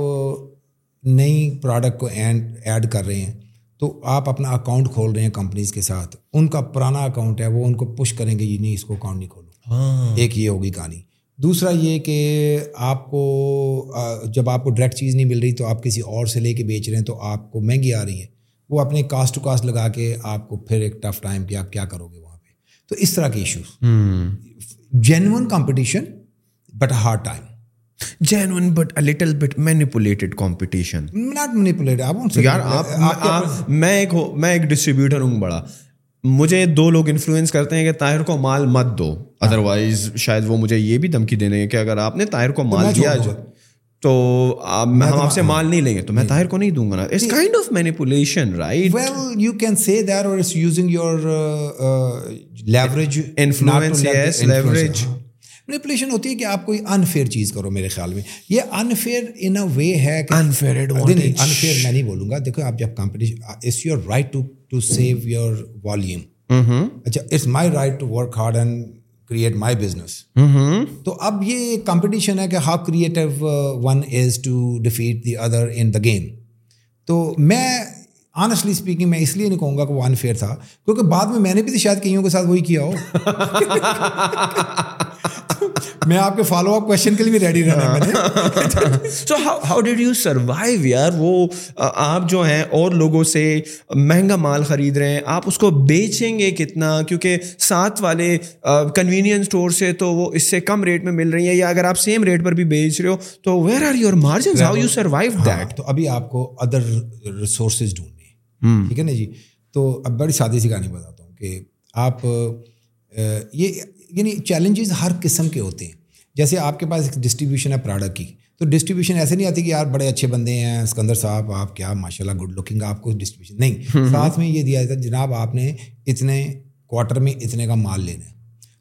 نئی پروڈکٹ کو ایڈ کر رہے ہیں تو آپ اپنا اکاؤنٹ کھول رہے ہیں کمپنیز کے ساتھ ان کا پرانا اکاؤنٹ ہے وہ ان کو پش کریں گے یہ نہیں اس کو اکاؤنٹ نہیں کھولو ہاں۔ ایک یہ ہوگی کہانی دوسرا یہ کہ آپ کو جب آپ کو ڈائریکٹ چیز نہیں مل رہی تو آپ کسی اور سے لے کے بیچ رہے ہیں تو آپ کو مہنگی آ رہی ہے وہ اپنے کاسٹ ٹو کاسٹ لگا کے آپ کو پھر ایک ٹف ٹائم کہ آپ کیا کرو گے وہاں پہ تو اس طرح کے issues genuine competition but a hard time genuine but little bit manipulated competition not manipulated یار آپ میں ایک میں ایک ڈسٹریبیوٹر ہوں بڑا مجھے دو لوگ انفلوئنس کرتے ہیں کہ طاہر کو مال مت دو ادروائز شاید وہ مجھے یہ بھی دھمکی دینے گے کہ اگر آپ نے طاہر کو مال دیا جو تو ہم آپ سے مال نہیں لیں گے تو میں طاہر کو نہیں دوں گا نا it's kind of manipulation right well you can say that اور it's using your leverage influence yes leverage manipulation ہوتی ہے کہ آپ کوئی انفیئر چیز کرو میرے خیال میں یہ انفیئر ان اے وے ہے انفیئر انفیئر میں نہیں بولوں گا دیکھو آپ جب competition it's your right to to save your volume اچھا it's my right to work hard and create my business تو اب یہ کمپٹیشن ہے کہ how creative one is to defeat the other in the game تو میں honestly speaking میں اس لیے نہیں کہوں گا کہ وہ انفیئر تھا کیونکہ بعد میں میں نے بھی تو شاید کئیوں کے ساتھ وہی کیا ہو میں آپ کے فالو اپ کوشچن کے لیے بھی ریڈی رہنا so how did you survive یار وہ آپ جو ہیں اور لوگوں سے مہنگا مال خرید رہے ہیں آپ اس کو بیچیں گے کتنا کیونکہ ساتھ والے کنوینئنس اسٹور سے تو وہ اس سے کم ریٹ میں مل رہی ہیں یا اگر آپ سیم ریٹ پر بھی بیچ رہے ہو تو where are your margin how you survive that تو ابھی آپ کو ادر ریسورسز ڈھونڈنے ٹھیک ہے نا جی تو اب بڑی سادی سی کہانی بتاتا ہوں کہ آپ یہ یعنی چیلنجز ہر قسم کے ہوتے ہیں جیسے آپ کے پاس ایک ڈسٹریبیوشن ہے پروڈکٹ کی تو ڈسٹریبیوشن ایسے نہیں آتی کہ یار بڑے اچھے بندے ہیں سکندر صاحب آپ کیا ماشاء اللہ گڈ لکنگ آپ کو ڈسٹریبیوشن نہیں ساتھ میں یہ دیا جاتا جناب آپ نے اتنے کواٹر میں اتنے کا مال لینا ہے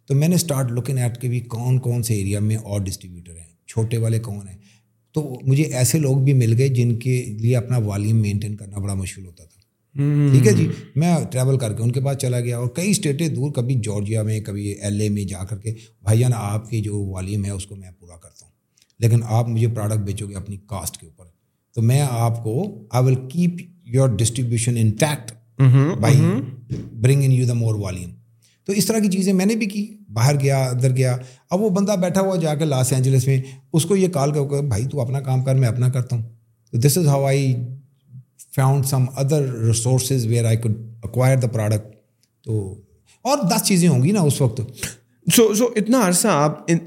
تو میں نے اسٹارٹ لکن ایٹ کے بھی کون کون سے ایریا میں اور ڈسٹریبیوٹر ہیں چھوٹے والے کون ہیں تو مجھے ایسے لوگ بھی مل گئے جن کے لیے اپنا والیوم مینٹین کرنا بڑا مشکل ہوتا تھا ٹھیک ہے جی میں ٹریول کر کے ان کے پاس چلا گیا اور کئی اسٹیٹیں دور کبھی جارجیا میں کبھی ایل اے میں جا کر کے بھائی نا آپ کی جو والیوم ہے اس کو میں پورا کرتا ہوں لیکن آپ مجھے پروڈکٹ بیچو گے اپنی کاسٹ کے اوپر تو میں آپ کو I will keep your distribution intact by bring in you the more volume تو اس طرح کی چیزیں میں نے بھی کی باہر گیا ادھر گیا اب وہ بندہ بیٹھا ہوا جا کے لاس اینجلس میں اس کو یہ کال کر بھائی تو اپنا کام کر میں اپنا کرتا ہوں this is how I found some other resources where I acquire the product تو اور دس چیزیں ہوں گی نا اس وقت سو سو اتنا عرصہ آپ ان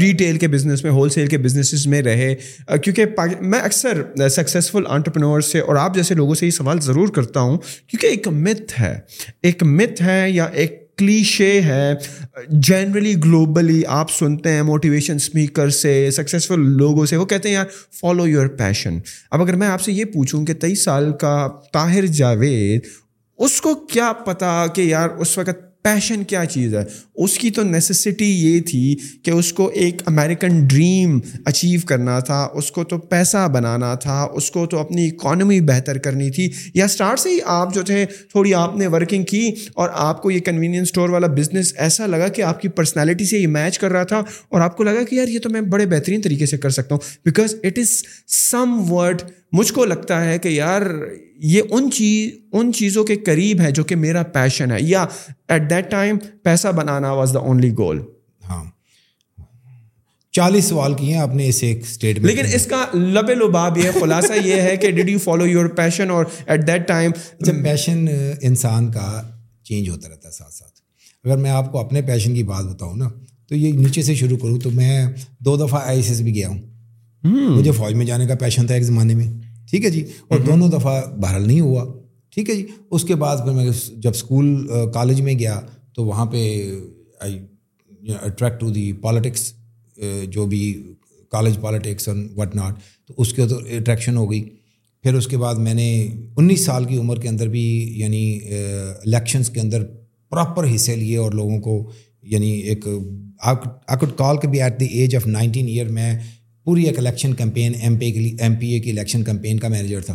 ریٹیل کے بزنس میں ہول سیل کے بزنسز میں رہے کیونکہ میں اکثر سکسیزفل آنٹرپرنور سے اور آپ جیسے لوگوں سے یہ سوال ضرور کرتا ہوں کیونکہ ایک مت ہے ایک متھ ہے یا ایک کلیشے ہیں جنرلی گلوبلی آپ سنتے ہیں موٹیویشن اسپیکر سے سکسیزفل لوگوں سے وہ کہتے ہیں یار فالو یور پیشن اب اگر میں آپ سے یہ پوچھوں کہ تیئیس سال کا طاہر جاوید اس کو کیا پتا کہ یار اس وقت پیشن کیا چیز ہے اس کی تو نیسیسٹی یہ تھی کہ اس کو ایک امیریکن ڈریم اچیو کرنا تھا اس کو تو پیسہ بنانا تھا اس کو تو اپنی اکانومی بہتر کرنی تھی یا اسٹارٹ سے ہی آپ جو تھے تھوڑی آپ نے ورکنگ کی اور آپ کو یہ کنوینئنس اسٹور والا بزنس ایسا لگا کہ آپ کی پرسنالٹی سے یہ میچ کر رہا تھا اور آپ کو لگا کہ یار یہ تو میں بڑے بہترین طریقے سے کر سکتا ہوں because it is some word مجھ کو لگتا ہے کہ یار یہ ان چیز ان چیزوں کے قریب ہے جو کہ میرا پیشن ہے یا ایٹ دیٹ ٹائم پیسہ بنانا واز دا اونلی گول ہاں چالیس سوال کیے ہیں آپ نے اس ایک اسٹیٹ لیکن اس کا لب لباب یہ خلاصہ یہ ہے کہ did you follow your passion اور ایٹ دیٹ ٹائم جب پیشن انسان کا چینج ہوتا رہتا ہے ساتھ ساتھ اگر میں آپ کو اپنے پیشن کی بات بتاؤں نا تو یہ نیچے سے شروع کروں تو میں دو دفعہ آئی ایس ایس بھی گیا ہوں مجھے فوج میں جانے کا پیشن تھا ایک زمانے میں ٹھیک ہے جی اور دونوں دفعہ بہرحال نہیں ہوا ٹھیک ہے جی اس کے بعد پھر میں جب اسکول کالج میں گیا تو وہاں پہ I attract to the politics جو بھی کالج پالیٹکس وٹ ناٹ تو اس کے اوپر اٹریکشن ہو گئی پھر اس کے بعد میں نے انیس سال کی عمر کے اندر بھی یعنی الیکشنس کے اندر پراپر حصے لیے اور لوگوں کو یعنی ایک آئی کڈ کال کے بھی at the age of nineteen year میں پوری ایک الیکشن کیمپین ایم پی کے لیے ایم پی اے کی الیکشن کیمپین کا مینیجر تھا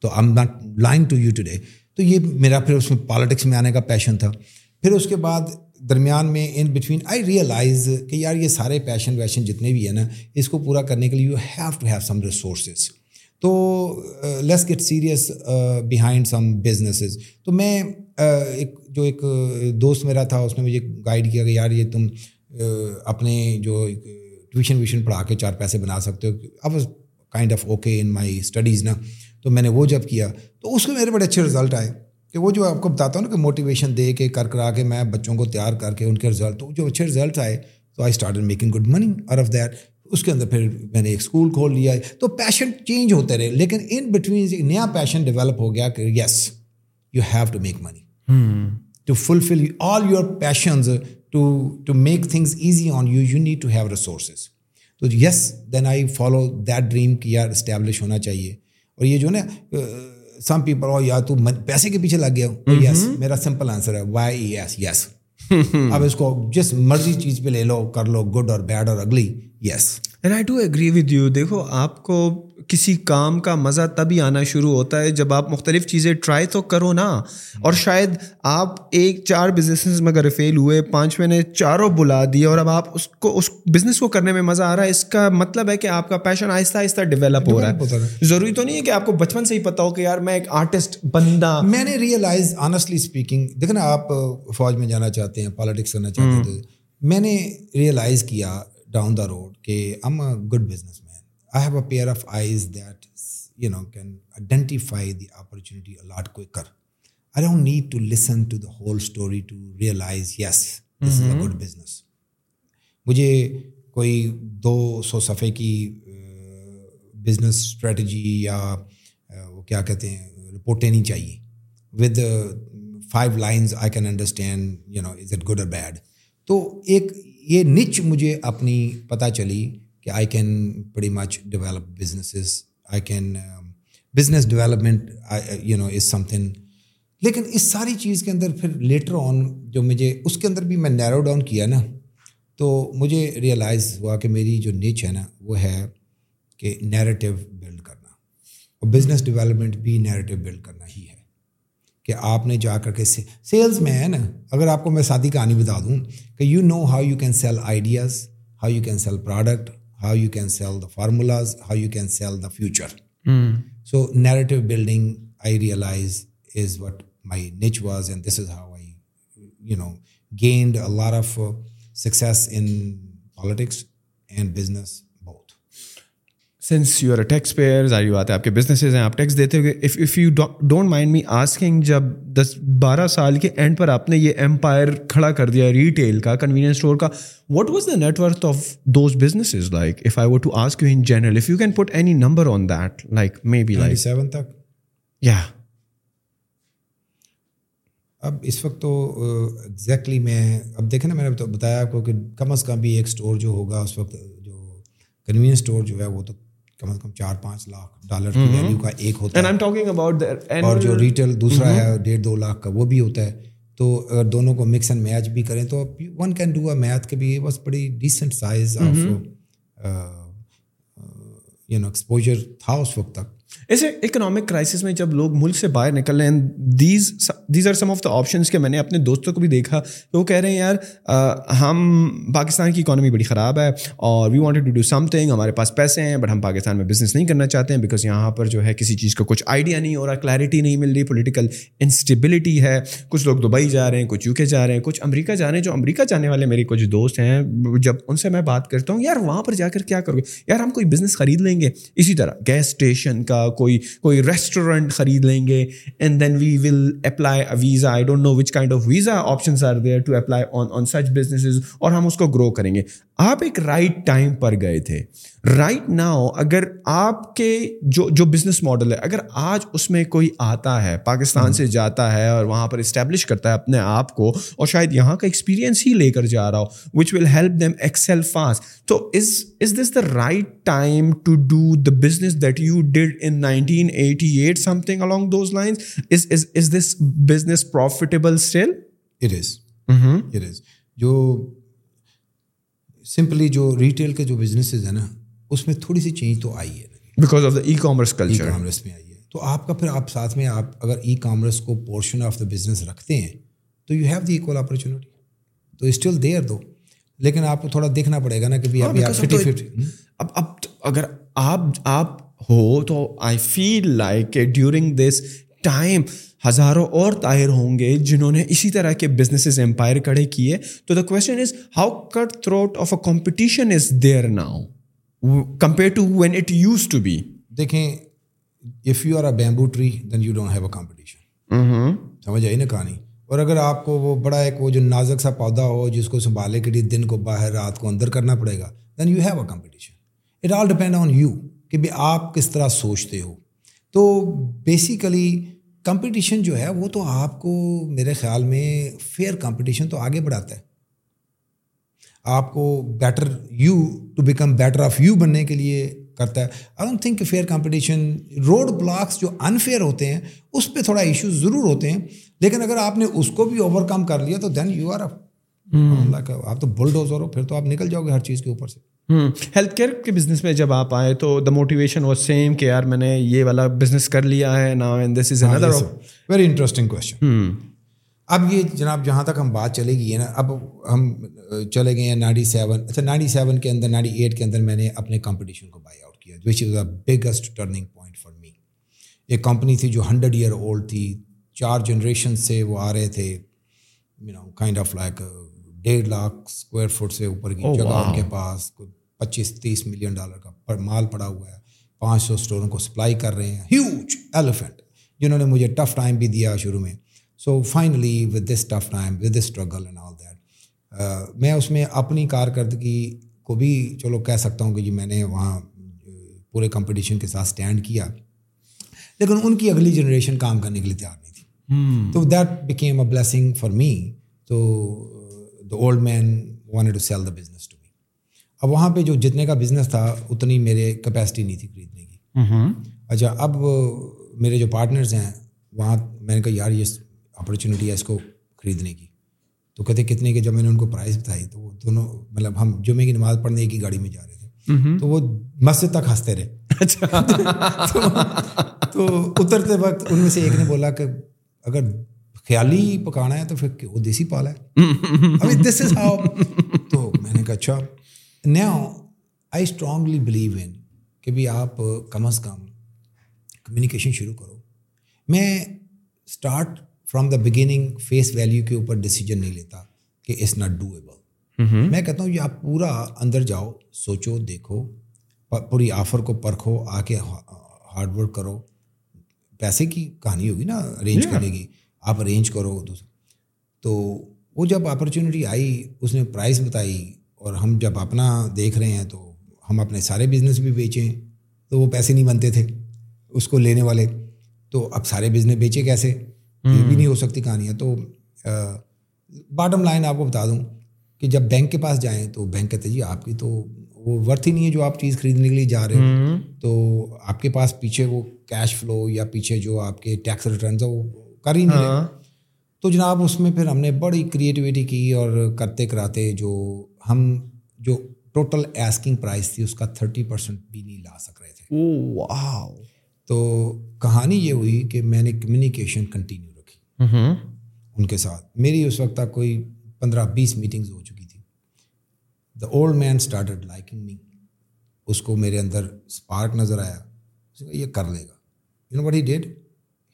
تو I am not line to you today تو یہ میرا پھر اس میں پالیٹکس میں آنے کا پیشن تھا پھر اس کے بعد درمیان میں ان بٹوین آئی ریئلائز کہ یار یہ سارے پیشن ویشن جتنے بھی ہیں نا اس کو پورا کرنے کے لیے you have to have some resources تو let's get serious behind some businesses تو میں uh, ایک جو ایک uh, دوست میرا تھا اس نے مجھے گائڈ کیا کہ یار یہ تم uh, اپنے جو ٹیوشن ویوشن پڑھا کے چار پیسے بنا سکتے ہو اب kind of okay in my studies نا تو میں نے وہ جب کیا تو اس میں میرے بڑے اچھے رزلٹ آئے کہ وہ جو آپ کو بتاتا ہوں نا کہ موٹیویشن دے کے کر کرا کے میں بچوں کو تیار کر کے ان کے رزلٹ جو اچھے رزلٹ آئے تو I start making good money اور آف دیٹ اس کے اندر پھر میں نے ایک اسکول کھول لیا ہے تو پیشن چینج ہوتے رہے لیکن ان بٹوین ایک نیا پیشن ڈیولپ ہو گیا کہ yes you have to make money to fulfil all your passions to to make things easy on you you need to have resources تو yes then I follow that dream کی یار establish ہونا چاہیے اور یہ جو نا سم پیپل اور یا تو پیسے کے پیچھے لگ گیا یس میرا سمپل آنسر ہے وائی یس یس اب اس کو جس مرضی چیز پہ لے لو کر لو گڈ اور بیڈ اور ugly yes and I to agree with you دیکھو آپ کو کسی کام کا مزہ تبھی آنا شروع ہوتا ہے جب آپ مختلف چیزیں ٹرائی تو کرو نا اور شاید آپ ایک چار بزنس میں اگر فیل ہوئے پانچ میں نے چاروں بلا دی اور اب آپ اس کو اس بزنس کو کرنے میں مزہ آ رہا ہے اس کا مطلب ہے کہ آپ کا پیشن آہستہ آہستہ ڈیولپ ہو رہا ہے ضروری تو نہیں ہے کہ آپ کو بچپن سے ہی پتا ہو کہ یار میں ایک آرٹسٹ بندہ میں نے ریئلائز آنسٹلی اسپیکنگ دیکھنا آپ فوج میں جانا چاہتے ہیں پالیٹکس کرنا چاہتے ہیں میں نے ریئلائز کیا ڈاؤن دا روڈ کہ good business I have a pair of eyes that you know can identify the opportunity a lot I don't need to listen to the whole story to realise yes good business مجھے کوئی دو سو صفحے کی business strategy یا وہ کیا کہتے ہیں رپورٹیں نہیں چاہیے with five lines I can understand you know is it good a bad تو ایک یہ نچ مجھے اپنی پتہ چلی کہ I can pretty much develop businesses I can business development you know is something لیکن اس ساری چیز کے اندر پھر لیٹر آن جو مجھے اس کے اندر بھی میں نیرو ڈاؤن کیا نا تو مجھے ریئلائز ہوا کہ میری جو نیچ ہے نا وہ ہے کہ نیرٹیو بلڈ کرنا اور بزنس ڈیولپمنٹ بھی نیرٹیو بلڈ کرنا ہی ہے کہ آپ نے جا کر کے سیلس میں ہے نا اگر آپ کو میں سادی کہانی بتا دوں کہ you know how you can sell ideas how you can sell product how you can sell the formulas, how you can sell the future. Hmm. So narrative building, I realize, is what my niche was, and this is how I, gained a lot of uh, success in politics and business sense you are a taxpayer آئی بات ہے آپ کے businesses ہیں آپ tax دیتے ہوئے if if you don't mind me asking جب دس بارہ سال کے اینڈ پر آپ نے یہ امپائر کھڑا کر دیا ریٹیل کا کنوینئنس اسٹور کا what was the net worth of those businesses like if if I to ask you you in general can put any number on that like maybe like seven تک یا اب اس وقت تو exactly uh, میں اب دیکھیں نا میں نے بتایا آپ کو کہ کم از کم بھی ایک اسٹور جو ہوگا اس وقت جو کنوینئنس اسٹور جو ہے وہ تو کم از کم چار پانچ لاکھ ڈالر کا ایک ہوتا ہے اور جو ریٹیل دوسرا ہے ڈیڑھ دو لاکھ کا وہ بھی ہوتا ہے تو اگر دونوں کو مکس اینڈ میچ بھی کریں تو one can do a math کے بھی بس بڑی decent size of you know exposure تھا اس وقت تک ایسے اکنامک کرائسس میں جب لوگ ملک سے باہر نکل رہے ہیں these these are some of the options کہ میں نے اپنے دوستوں کو بھی دیکھا کہ وہ کہہ رہے ہیں یار ہم پاکستان کی اکانومی بڑی خراب ہے اور we wanted to do something ہمارے پاس پیسے ہیں بٹ ہم پاکستان میں بزنس نہیں کرنا چاہتے ہیں بیکاز یہاں پر جو ہے کسی چیز کا کچھ آئیڈیا نہیں ہو رہا کلیئرٹی نہیں مل رہی پولیٹیکل انسٹیبلٹی ہے کچھ لوگ دبئی جا رہے ہیں کچھ یو کے جا رہے ہیں کچھ امریکہ جا رہے ہیں جو امریکہ جانے والے میرے کچھ دوست ہیں جب ان سے میں بات کرتا ہوں یار وہاں پر جا کر کیا کرو گے یار ہم کوئی بزنس خرید لیں گے اسی طرح گیس اسٹیشن کا کوئی کوئی ریسٹورینٹ خرید لیں گے and then we will apply visa I don't know which kind of visa options are there to apply on on such businesses اور ہم اس کو گرو کریں گے آپ ایک رائٹ ٹائم پر گئے تھے رائٹ ناؤ اگر آپ کے جو جو بزنس ماڈل ہے اگر آج اس میں کوئی آتا ہے پاکستان سے جاتا ہے اور وہاں پر اسٹیبلش کرتا ہے اپنے آپ کو اور شاید یہاں کا ایکسپیرینس ہی لے کر جا رہا ہو which will help them excel fast تو is is this the right time to do the business that you did in nineteen eighty eight something along those this business profitable still it it is is جو simply جو retail کے جو businesses ہیں نا اس میں تھوڑی سی change تو آئی ہے because of the ecommerce commerce میں آئی ہے تو آپ کا پھر آپ ساتھ میں آپ اگر ای کامرس کو پورشن آف دا بزنس رکھتے ہیں تو you have the equal opportunity تو اسٹل دیر دو لیکن آپ کو تھوڑا دیکھنا پڑے گا نا کہ ہاں, اب اب اگر آپ آپ ہو تو آئی فیل لائک کہ ڈیورنگ دس ٹائم ہزاروں اور طاہر ہوں گے جنہوں نے اسی طرح کے بزنسز امپائر کھڑے کیے تو the question is how cut throat of a competition is there now compare to when it use to be دیکھیں if you are a bimbo don't have a competition سمجھ آئی نا کہانی اور اگر آپ کو وہ بڑا ایک وہ جو نازک سا پودا ہو جس کو سنبھالنے کے لیے دن کو باہر رات کو اندر کرنا پڑے گا then you have a competition it all depend on you کہ بھی آپ کس طرح سوچتے ہو تو بیسیکلی کمپٹیشن جو ہے وہ تو آپ کو میرے خیال میں فیئر کمپٹیشن تو آگے بڑھاتا ہے آپ کو better you to become better of you بننے کے لیے کرتا ہے I don't think fair competition road blocks جو انفیئر ہوتے ہیں اس پہ تھوڑا ایشوز ضرور ہوتے ہیں لیکن اگر آپ نے اس کو بھی اوور کم کر لیا تو دین یو آر اللہ آپ تو بلڈوزر ہو پھر تو آپ نکل جاؤ گے ہر چیز کے اوپر سے ہیلتھ کیئر کے بزنس میں جب آپ آئے تو دا موٹیویشن واز سیم کہ یار میں نے یہ والا بزنس کر لیا ہے نا and this is another very interesting question اب یہ جناب جہاں تک ہم بات چلے گی ہے نا اب ہم چلے گئے ہیں نائنٹی سیون اچھا نائنٹی سیون کے اندر نائنٹی ایٹ کے اندر میں نے اپنے کمپٹیشن کو بائی آؤٹ کیا which is a biggest turning point for me ایک کمپنی تھی جو ہنڈریڈ ایئر اولڈ تھی چار جنریشن سے وہ آ رہے تھے you know kind of like ڈیڑھ لاکھ اسکوائر فٹ سے اوپر کی oh, جگہ ان کے پاس پچیس تیس ملین ڈالر کا پر مال پڑا ہوا ہے پانچ سو اسٹوروں کو سپلائی کر رہے ہیں ہیوج ایلیفینٹ جنہوں نے مجھے ٹف ٹائم بھی دیا شروع میں so finally with with this this tough time struggle all that میں اس میں اپنی کارکردگی کو بھی چلو کہہ سکتا ہوں کہ جی میں نے وہاں uh, پورے کمپٹیشن کے ساتھ اسٹینڈ کیا لیکن ان کی اگلی جنریشن کام کرنے کے لیے تیار نہیں تھی hmm. تو that became a blessing for me تو the old man want to sell the business to me اب وہاں پہ جو جتنے کا بزنس تھا اتنی میرے کیپیسٹی نہیں تھی خریدنے کی اچھا اب میرے جو پارٹنرز ہیں وہاں میں نے کہا یار یہ اپرچونیٹی ہے اس کو خریدنے کی تو کہتے کتنے کے جب میں نے ان کو پرائز بتائی تو وہ دونوں مطلب ہم جمعے کی نماز پڑھنے کی گاڑی میں جا رہے تھے تو وہ مسجد تک ہنستے رہے اچھا۔ تو اترتے وقت ان میں سے ایک نے بولا کہ اگر خیالی پکانا ہے تو پھر وہ دیسی پال ہے دس از ہاؤ تو میں نے کہا اچھا آئی اسٹرانگلی بلیو ان کہ آپ کم از کم کمیونیکیشن شروع کرو میں start from the beginning face value کے اوپر ڈیسیجن نہیں لیتا کہ اٹس ناٹ ڈو ایبل میں کہتا ہوں یہ آپ پورا اندر جاؤ سوچو دیکھو پوری آفر کو پرکھو آ کے ہارڈ ورک کرو پیسے کی کہانی ہوگی نا ارینج کرے گی آپ ارینج کرو تو وہ جب اپرچونیٹی آئی اس نے پرائز بتائی اور ہم جب اپنا دیکھ رہے ہیں تو ہم اپنے سارے بزنس بھی بیچیں تو وہ پیسے نہیں بنتے تھے اس کو لینے والے تو اب سارے بزنس بیچے کیسے یہ بھی نہیں ہو سکتی کہانی ہے تو باٹم لائن آپ کو بتا دوں کہ جب بینک کے پاس جائیں تو بینک کہتے جی آپ کی تو وہ ورتھ ہی نہیں ہے جو آپ چیز خریدنے کے لیے جا رہے ہیں تو آپ کے پاس پیچھے وہ کیش فلو یا پیچھے جو آپ کے ٹیکس ریٹرنز ہیں وہ کر ہی نہیں ہاں۔ تو جناب اس میں پھر ہم نے بڑی کریٹیویٹی کی اور کرتے کراتے جو ہم جو ٹوٹل ایسکنگ پرائز تھی اس کا تھرٹی پرسینٹ بھی نہیں لا سک رہے تھے تو کہانی یہ ہوئی کہ میں نے کمیونیکیشن کنٹینیو رکھی ان کے ساتھ میری اس وقت تک کوئی پندرہ بیس میٹنگز ہو چکی تھی دا اولڈ مین اسٹارٹڈ می اس کو میرے اندر اسپارک نظر آیا یہ کر لے گا you know he did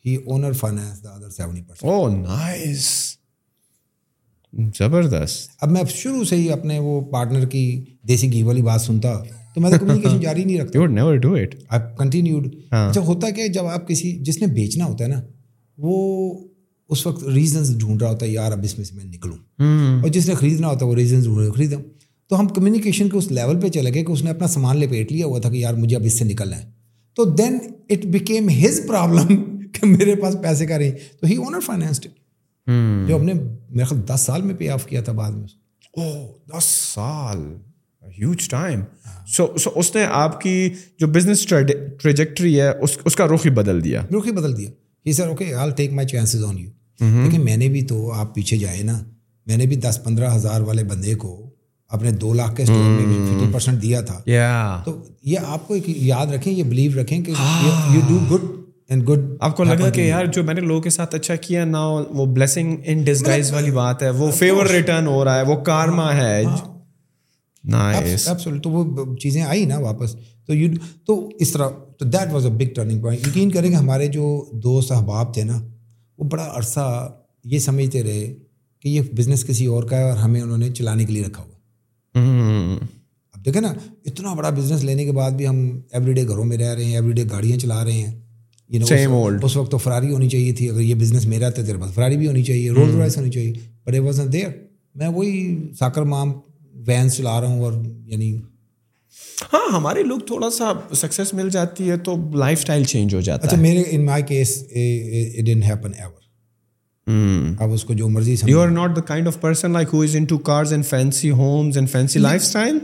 he owner finance the other seventy percent oh nice زبردست اب میں شروع سے ہی اپنے وہ پارٹنر کی دیسی گھی والی بات سنتا تو میں کمیونیکیشن جاری نہیں رکھتا نیور ڈو اٹ کنٹینیوڈ اچھا ہوتا کہ جب آپ کسی جس نے بیچنا ہوتا ہے نا وہ اس وقت ریزنس ڈھونڈ رہا ہوتا ہے یار اب اس میں سے میں نکلوں اور جس نے خریدنا ہوتا ہے وہ ریزنس ڈھونڈ رہا خریدا تو ہم کمیونیکیشن کے اس لیول پہ چلے گئے کہ اس نے اپنا سامان لپیٹ لیا ہوا تھا کہ یار مجھے اب اس سے نکلنا ہے تو then it became his problem کہ میرے پاس پیسے کا رہی تو ہی اونر فائنینسڈ جو ہم نے میرے خیال دس سال میں پے آف کیا تھا بعد میں اوہ دس سال ہیوج ٹائم سو سو اس نے آپ کی جو بزنس ٹریجیکٹری ہے اس اس کا رخ ہی بدل دیا رخ ہی بدل دیا ہی sir okay I take my chances on you لیکن میں نے بھی تو آپ پیچھے جائے نا میں نے بھی دس پندرہ ہزار والے بندے کو اپنے دو لاکھ کے اسٹور میں ففٹی پرسینٹ دیا تھا تو یہ آپ کو ایک یاد رکھیں یہ بلیو رکھیں کہ یو ڈو گڈ آپ کو لگا کہ یار جو میں نے لوگوں کے ساتھ اچھا کیا نا وہ بلیسنگ ان ڈسگائز والی بات ہے وہ فیور ریٹرن ہو رہا ہے وہ کارما ہاں، ہے ہاں۔ تو وہ چیزیں آئی نا واپس تو یو تو اس طرح تو that was a big turning point یقین کریں کہ ہمارے جو دوست احباب تھے نا وہ بڑا عرصہ یہ سمجھتے رہے کہ یہ بزنس کسی اور کا ہے اور ہمیں انہوں نے چلانے کے لیے رکھا ہوا اب دیکھیں نا اتنا بڑا بزنس لینے کے بعد بھی ہم ایوری ڈے گھروں میں رہ رہے ہیں ایوری ڈے گاڑیاں چلا رہے ہیں یو نو اس وقت تو فراری ہونی چاہیے تھی اگر یہ بزنس میرا تھا تیرے پاس فراری بھی ہونی چاہیے رول رائس hmm. ہونی چاہیے بٹ ایٹ واز اے دیر میں وہی ساکر مام وین چلا رہا ہوں اور یعنی ہاں ہمارے لوگ تھوڑا سا سکسیز مل جاتی ہے تو لائف اسٹائل چینج ہو جاتا اچھا، ہے اچھا میرے in my case it didn't happen ever جو مرضی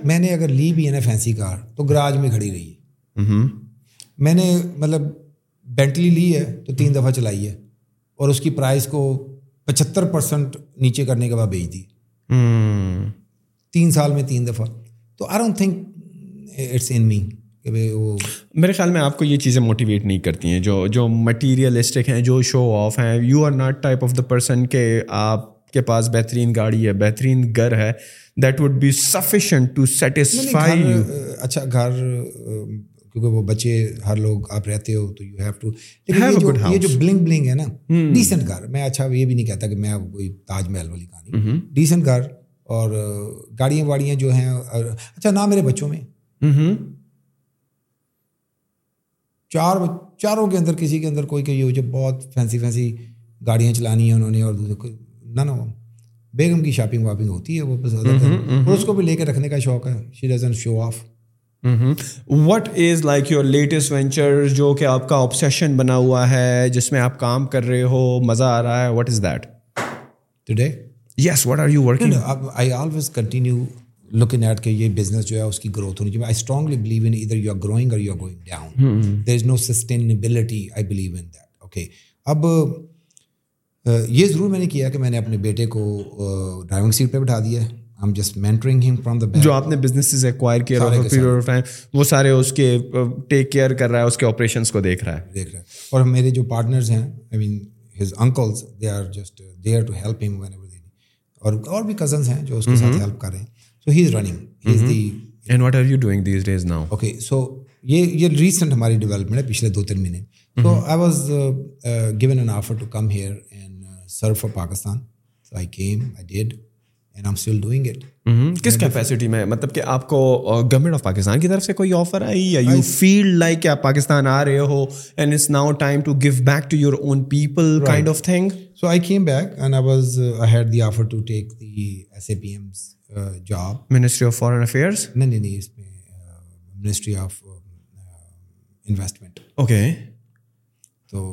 میں نے اگر لی بھی ہے نا فینسی کار تو گراج میں کھڑی رہی ہے mm-hmm. میں نے مطلب بینٹلی لی ہے تو تین دفعہ چلائی ہے اور اس کی پرائز کو پچہتر پرسینٹ نیچے کرنے کے بعد بیچ دی تین سال میں تین دفعہ تو I don't think it's in وہ میرے خیال میں آپ کو یہ چیزیں موٹیویٹ نہیں کرتی ہیں جو جو مٹیریلسٹک ہیں جو شو آف ہیں you are not type of the person کہ آپ کے پاس بہترین گاڑی ہے بہترین گھر ہے that would be sufficient to satisfy اچھا گھر کیونکہ وہ بچے ہر لوگ آپ رہتے ہو تو یو ہیو ٹو یہ جو بلنگ بلنگ ہے نا ڈیسنٹ hmm. گھر میں اچھا یہ بھی نہیں کہتا کہ میں کوئی تاج محل والی کہانی ڈیسنٹ mm-hmm. گھر اور گاڑیاں واڑیاں جو ہیں اچھا نہ میرے بچوں میں mm-hmm. چار چاروں کے اندر کسی کے اندر کوئی کہ یہ ہو جو بہت فینسی فینسی گاڑیاں چلانی ہیں انہوں نے اور دوسرے نہ نہ بیگم کی شاپنگ واپنگ ہوتی ہے وہ پسند ہے mm-hmm, اور اس کو بھی لے کے رکھنے کا شوق ہے she doesn't show off what is like your latest venture جو کہ آپ کا آبسیشن بنا ہوا ہے جس میں آپ کام کر رہے ہو مزہ آ رہا ہے what is that yes what yes you working I always continue look at کہ یہ بزنس جو ہے اس کی گروتھ ہونی چاہیے آئی strongly believe in either you you are are growing اور going down there is no sustainability I believe in that okay اب یہ ضرور میں نے کیا کہ میں نے اپنے بیٹے کو ڈرائیونگ سیٹ پہ بٹھا دیا ہے جو آپ نے بزنسز ایکوائر کیا رہا ہے وہ سارے اس کے ٹیک کیئر کر رہا ہے اس کے آپریشنس کو دیکھ رہا ہے دیکھ رہا ہے اور میرے جو پارٹنرز ہیں I mean his uncles they are just they are to help him whenever اور اور بھی کزنس ہیں جو اس کے mm-hmm. ساتھ ہیلپ کر رہے ہیں so he is running he is the end what are you doing these days now okay so یہ یہ ریسنٹ ہماری ڈیولپمنٹ ہے پچھلے دو تین مہینے تو I was given an offer to come here and serve for Pakistan so I came I did and I am still doing it کس capacity میں مطلب کہ آپ کو گورنمنٹ آف پاکستان کی طرف سے کوئی آفر آئی یا یو فیل لائک کہ آپ پاکستان آ رہے ہو and it's now time to give back to your own people kind of thing so I came back and I was I had the offer to take the S A P M's job ministry of foreign affairs نہیں نہیں نہیں اس میں ministry of investment okay تو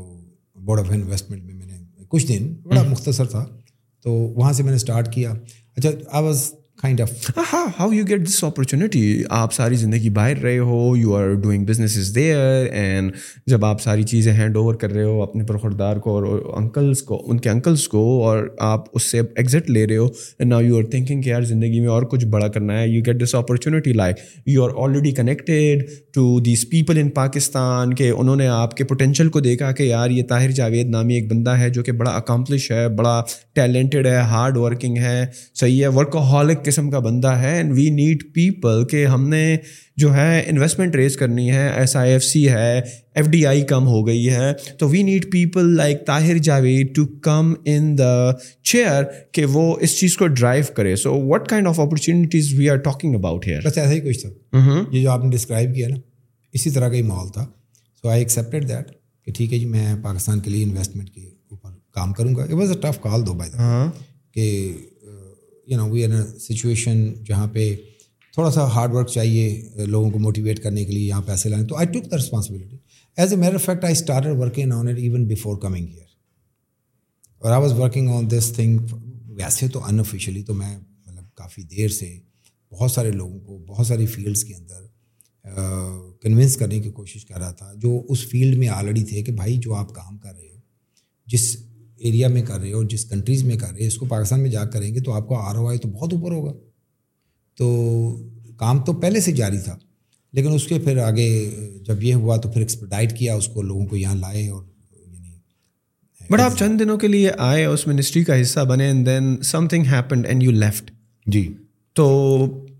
board of investment میں میں نے کچھ دن بڑا مختصر تھا تو وہاں سے میں نے اسٹارٹ کیا اچھا آواز کائنڈ ہاں how you get this opportunity آپ ساری زندگی باہر رہے ہو you are doing business is there and جب آپ ساری چیزیں ہینڈ اوور کر رہے ہو اپنے کو اور انکلس کو ان کے انکلس کو اور آپ اس سے ایگزٹ لے رہے ہو and now you are thinking کہ یار زندگی میں اور کچھ بڑا کرنا ہے you get this opportunity like you are already connected to these people in Pakistan کہ انہوں نے آپ کے پوٹینشیل کو دیکھا کہ یار یہ طاہر جاوید نامی ایک بندہ ہے جو کہ بڑا اکامپلش ہے بڑا ٹیلنٹڈ ہے ہارڈ ورکنگ ہے صحیح ہے ورک ہالک قسم کا بندہ ہے اینڈ وی نیڈ پیپل کہ ہم نے جو ہے انویسٹمنٹ ریز کرنی ہے ایس آئی ایف سی ہے ایف ڈی آئی کم ہو گئی ہے تو we need people like Tahir Javed to come in the chair کہ وہ اس چیز کو ڈرائیو کرے so what kind of opportunities we are talking about here بس ایسا ہی کچھ تھا mm-hmm. یہ جو آپ نے ڈسکرائب کیا نا اسی طرح کا ہی ماحول تھا سو آئی ایکسیپٹیڈ دیٹ کہ ٹھیک ہے جی میں پاکستان کے لیے انویسٹمنٹ کے اوپر کام کروں گا it was a tough call Dubai کہ یو نو وی سچویشن جہاں پہ تھوڑا سا ہارڈ ورک چاہیے لوگوں کو موٹیویٹ کرنے کے لیے یہاں پیسے لانے تو I took the responsibility as a matter fact I start working on it even before coming here اور I was working on this thing ویسے تو انفیشلی تو میں مطلب کافی دیر سے بہت سارے لوگوں کو بہت ساری فیلڈس کے اندر کنونس کرنے کی کوشش کر رہا تھا جو اس فیلڈ میں آلریڈی تھے کہ بھائی جو آپ کام کر رہے ہو جس ایریا میں کر رہے ہو جس کنٹریز میں کر رہے ہیں اس کو پاکستان میں جا کریں گے تو آپ کو آر او آئی تو بہت اوپر ہوگا تو کام تو پہلے سے جاری تھا لیکن اس کے پھر آگے جب یہ ہوا تو پھر ایکسپرڈائٹ کیا اس کو لوگوں کو یہاں لائے اور یعنی بٹ آپ چند دنوں کے لیے آئے اس منسٹری کا حصہ بنے and then something happened and you left جی تو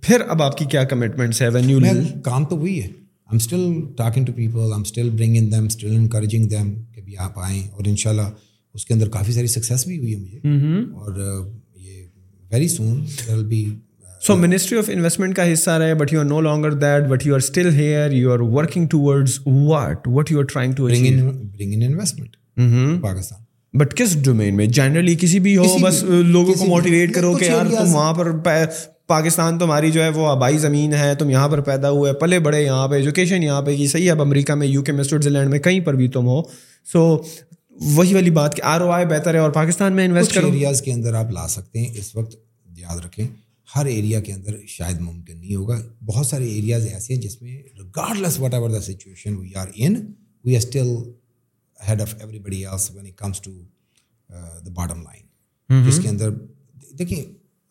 پھر اب آپ کی کیا کمٹمنٹس ہے وین یو کام تو وہی ہے I am still talking to people I am still them still encouraging them کہ آپ آئیں اور ان شاء اللہ اس کے اندر کافی ساری سکسیس بھی ہوئی ہے مجھے اور یہ very soon will be so ministry of investment کا حصہ رہے but you are no longer that but you are still here you are working towards what what you are trying investment Pakistan but کس domain میں generally کسی بھی ہو بس لوگوں کو موٹیویٹ کرو کہ یار تم وہاں پر پاکستان تمہاری جو ہے وہ آبائی زمین ہے تم یہاں پر پیدا ہوئے پلے بڑے یہاں پہ ایجوکیشن یہاں پہ کی صحیح ہے اب امریکہ میں یو کے میں سوئٹزرلینڈ میں کہیں پر بھی تم ہو سو وہی والی بات کہ آر او آئی بہتر ہے اور پاکستان میں انویسٹ کرو ایریاز کے اندر آپ لا سکتے ہیں اس وقت یاد رکھیں ہر ایریا کے اندر شاید ممکن نہیں ہوگا بہت سارے ایریاز ایسے ہیں جس میں regardless whatever the situation we are in we are still head of everybody else when it comes to the bottom line جس کے اندر دیکھیں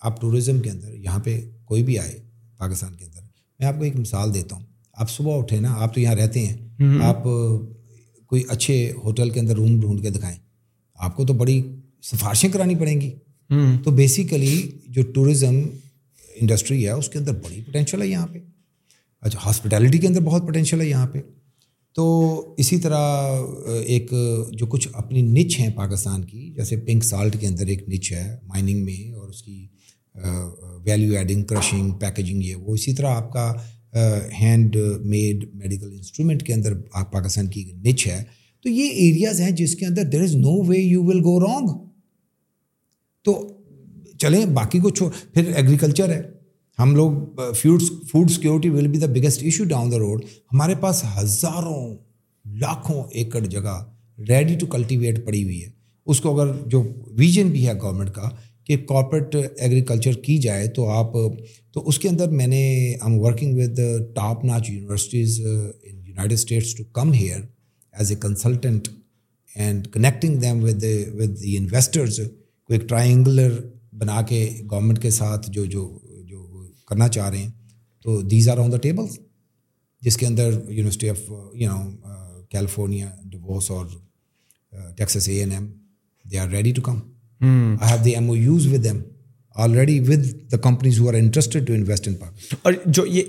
آپ ٹوریزم کے اندر یہاں پہ کوئی بھی آئے پاکستان کے اندر میں آپ کو ایک مثال دیتا ہوں آپ صبح اٹھے نا آپ تو یہاں رہتے ہیں آپ کوئی اچھے ہوٹل کے اندر روم ڈھونڈ کے دکھائیں آپ کو تو بڑی سفارشیں کرانی پڑیں گی تو بیسیکلی جو ٹوریزم انڈسٹری ہے اس کے اندر بڑی پوٹینشیل ہے یہاں پہ اچھا ہاسپٹیلٹی کے اندر بہت پوٹینشیل ہے یہاں پہ تو اسی طرح ایک جو کچھ اپنی نچ ہیں پاکستان کی جیسے پنک سالٹ کے اندر ایک نچ ہے مائننگ میں اور اس کی ویلیو ایڈنگ کرشنگ پیکیجنگ یہ وہ اسی طرح آپ کا ہینڈ میڈ میڈیکل انسٹرومنٹ کے اندر پاکستان کی نچ ہے تو یہ ایریاز ہیں جس کے اندر دیر is know way you will go wrong تو چلیں باقی کو پھر ایگریکلچر ہے ہم لوگ فیوڈس food security will be the biggest issue down the road ہمارے پاس ہزاروں لاکھوں ایکڑ جگہ ریڈی ٹو کلٹیویٹ پڑی ہوئی ہے اس کو اگر جو ویژن بھی ہے گورنمنٹ کا کہ کارپوریٹ ایگریکلچر کی جائے تو آپ تو اس کے اندر میں نے am working with top notch universities in United States to come here as a consultant and connecting them with with the investors کو ایک ٹرائنگلر بنا کے گورنمنٹ کے ساتھ جو جو جو کرنا چاہ رہے ہیں تو these are on the table جس کے اندر university of you know California Davis اور Texas A and M they are ready to come I have the MOUs with them already with the companies who are interested to invest in Pakistan اور جو یہ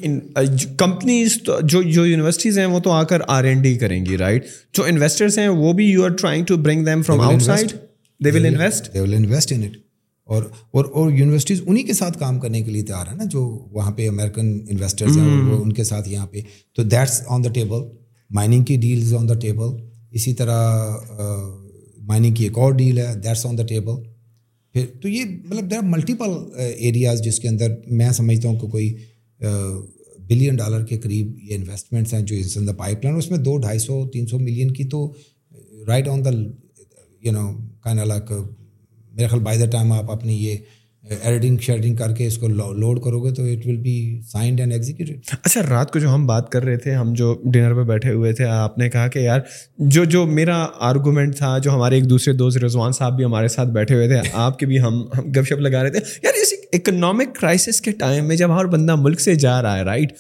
companies uh, جو جو universities ہیں وہ تو آ کر آر این ڈی کریں گی رائٹ جو انویسٹرس ہیں وہ بھی you are trying to bring them from outside they will invest they will invest in it اور اور اور یونیورسٹیز انہیں کے ساتھ کام کرنے کے لیے تیار ہیں نا جو وہاں پہ امیرکن انویسٹرز ہیں hmm. وہ ان کے ساتھ یہاں پہ تو that's on the table mining کی ڈیلز آن دا ٹیبل اسی طرح uh, مائننگ کی ایک اور ڈیل ہے دیٹس آن دا ٹیبل پھر تو یہ مطلب دیر آر ملٹیپل ایریاز جس کے اندر میں سمجھتا ہوں کہ کوئی بلین uh, ڈالر کے قریب یہ انویسٹمنٹس ہیں جو پائپ لائن اس میں دو ڈھائی سو تین سو ملین کی تو رائٹ آن دا یو نو کائن نا میرے خیال بائی دا ٹائم آپ اپنی یہ ایڈیٹنگ شیڈنگ کر کے اس کو لوڈ کرو گے تو it will be signed and executed اچھا رات کو جو ہم بات کر رہے تھے ہم جو ڈنر پہ بیٹھے ہوئے تھے آپ نے کہا کہ یار جو جو جو میرا آرگومنٹ تھا جو ہمارے ایک دوسرے دوست رضوان صاحب بھی ہمارے ساتھ بیٹھے ہوئے تھے آپ کے بھی ہم گپ شپ لگا رہے تھے یار اس اکنامک کرائسس کے ٹائم میں جب ہر بندہ ملک سے جا رہا ہے رائٹ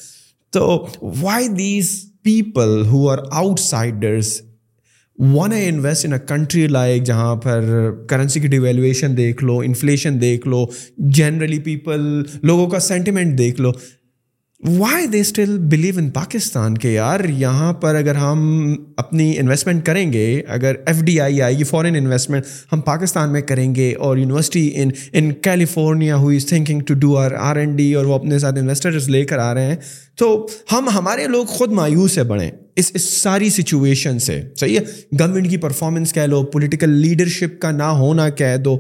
تو why these people who are outsiders wanna invest in a country like جہاں پر کرنسی کی ڈیویلویشن دیکھ لو انفلیشن دیکھ لو جنرلی پیپل لوگوں کا سینٹیمنٹ دیکھ لو why they still believe in Pakistan کے یار یہاں پر اگر ہم اپنی انویسٹمنٹ کریں گے اگر ایف ڈی آئی یہ فورن انویسٹمنٹ ہم پاکستان میں کریں گے اور یونیورسٹی ان ان کیلیفورنیا ہوئی thinking to do R R and D اور وہ اپنے ساتھ انویسٹرز لے کر آ رہے ہیں تو ہم ہمارے لوگ خود مایوس ہے بڑھیں اس اس ساری سچویشن سے صحیح ہے گورنمنٹ کی پرفارمنس کہہ لو پولیٹیکل لیڈرشپ کا نہ ہونا کہہ دو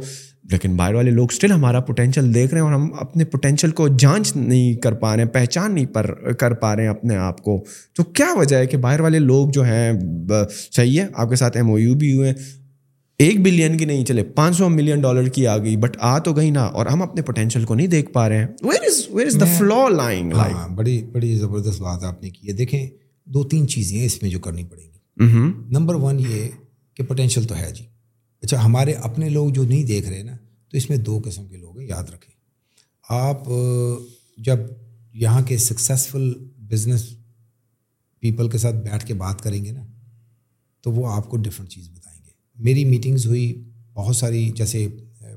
لیکن باہر والے لوگ اسٹل ہمارا پوٹینشیل دیکھ رہے ہیں اور ہم اپنے پوٹینشیل کو جانچ نہیں کر پا رہے ہیں پہچان نہیں پر کر پا رہے ہیں اپنے آپ کو تو کیا وجہ ہے کہ باہر والے لوگ جو ہیں صحیح ہے آپ کے ساتھ ایم او یو بھی ہوئے ہیں ایک بلین کی نہیں چلے پانچ سو ملین ڈالر کی آ گئی بٹ آ تو گئی نا اور ہم اپنے پوٹینشیل کو نہیں دیکھ پا رہے ہیں where is where is the flow line بڑی بڑی زبردست بات آپ نے کی ہے دیکھیں دو تین چیزیں اس میں جو کرنی پڑیں گی نمبر ون یہ کہ پوٹینشیل تو ہے جی اچھا ہمارے اپنے لوگ جو نہیں دیکھ رہے نا تو اس میں دو قسم کے لوگ ہیں یاد رکھیں آپ جب یہاں کے سکسیزفل بزنس پیپل کے ساتھ بیٹھ کے بات کریں گے نا تو وہ آپ کو ڈفرنٹ چیز بتائیں گے میری میٹنگز ہوئی بہت ساری جیسے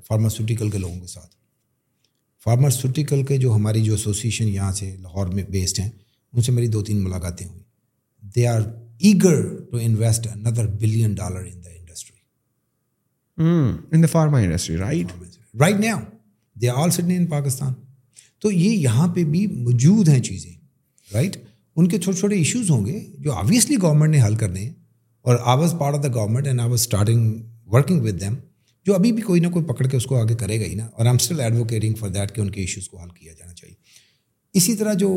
فارماسیوٹیکل کے لوگوں کے ساتھ فارماسیوٹیکل کے جو ہماری جو ایسوسیشن یہاں سے لاہور میں بیسڈ ہیں ان سے میری دو تین ملاقاتیں ہوئیں they are eager to invest another billion dollar in the in the pharma industry right right they all نیا ان پاکستان تو یہ یہاں پہ بھی موجود ہیں چیزیں رائٹ ان کے چھوٹے چھوٹے ایشوز ہوں گے جو آبویسلی گورنمنٹ نے حل کرنے ہیں اور I was part of the government and I was starting working with them جو ابھی بھی کوئی نہ کوئی پکڑ کے اس کو آگے کرے گا ہی نا اور I am still advocating for that کہ ان کے ایشوز کو حل کیا جانا چاہیے اسی طرح جو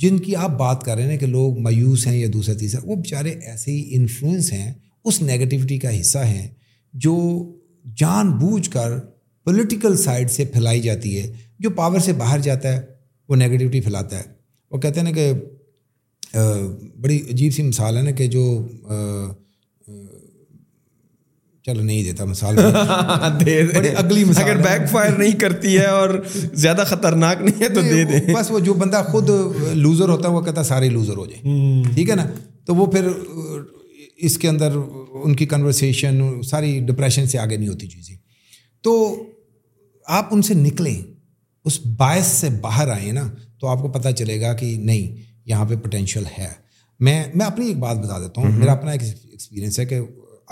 جن کی آپ بات کر رہے ہیں کہ لوگ مایوس ہیں یا دوسرا تیسرا وہ بیچارے ایسے ہی انفلوئنس ہیں اس نگیٹیوٹی کا حصہ ہیں جو جان بوجھ کر پولیٹیکل سائڈ سے پھیلائی جاتی ہے جو پاور سے باہر جاتا ہے وہ نگیٹیوٹی پھیلاتا ہے وہ کہتے ہیں نا کہ بڑی عجیب سی مثال ہے نا کہ جو چلو نہیں دیتا مثال اگلی مثال اگر بیک فائر نہیں کرتی ہے اور زیادہ خطرناک نہیں ہے تو دے دیں بس وہ جو بندہ خود لوزر ہوتا ہے وہ کہتا ہے سارے لوزر ہو جائیں ٹھیک ہے نا تو وہ پھر اس کے اندر ان کی کنورسیشن ساری ڈپریشن سے آگے نہیں ہوتی چیزیں جی، جی۔ تو آپ ان سے نکلیں اس باعث سے باہر آئیں نا تو آپ کو پتا چلے گا کہ نہیں یہاں پہ پوٹینشیل ہے میں میں اپنی ایک بات بتا دیتا ہوں میرا اپنا ایک ایکسپیرینس ہے کہ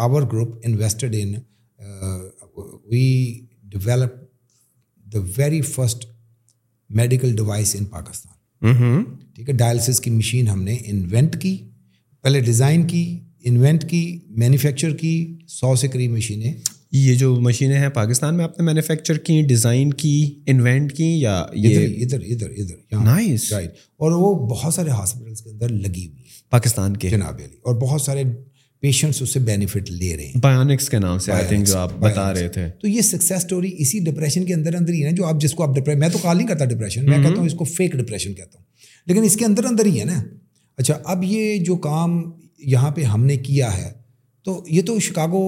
our group invested in we develop the very first medical device in Pakistan ٹھیک ہے ڈائلسس کی مشین ہم نے انوینٹ کی پہلے ڈیزائن کی انوینٹ کی مینوفیکچر کی سو سے قریب مشینیں یہ جو مشینیں ہیں پاکستان میں آپ نے مینوفیکچر کی ڈیزائن کی انوینٹ کی یا یہ ادھر ادھر ادھر نائس رائٹ اور وہ بہت سارے ہاسپٹلس کے اندر لگی ہوئی پاکستان کے جناب علی اور بہت سارے پیشنٹس اس سے بینیفٹ لے رہے ہیں بایونکس کے نام سے آئی تھنک جو آپ بتا رہے تھے تو یہ سکسیس اسٹوری اسی ڈپریشن کے اندر اندر ہی ہے جو آپ جس کو آپ ڈپریشن میں تو کال نہیں کرتا ڈپریشن میں کہتا ہوں اس کو فیک ڈپریشن کہتا ہوں لیکن اس کے اندر اندر ہی ہے نا اچھا اب یہ جو کام یہاں پہ ہم نے کیا ہے تو یہ تو شکاگو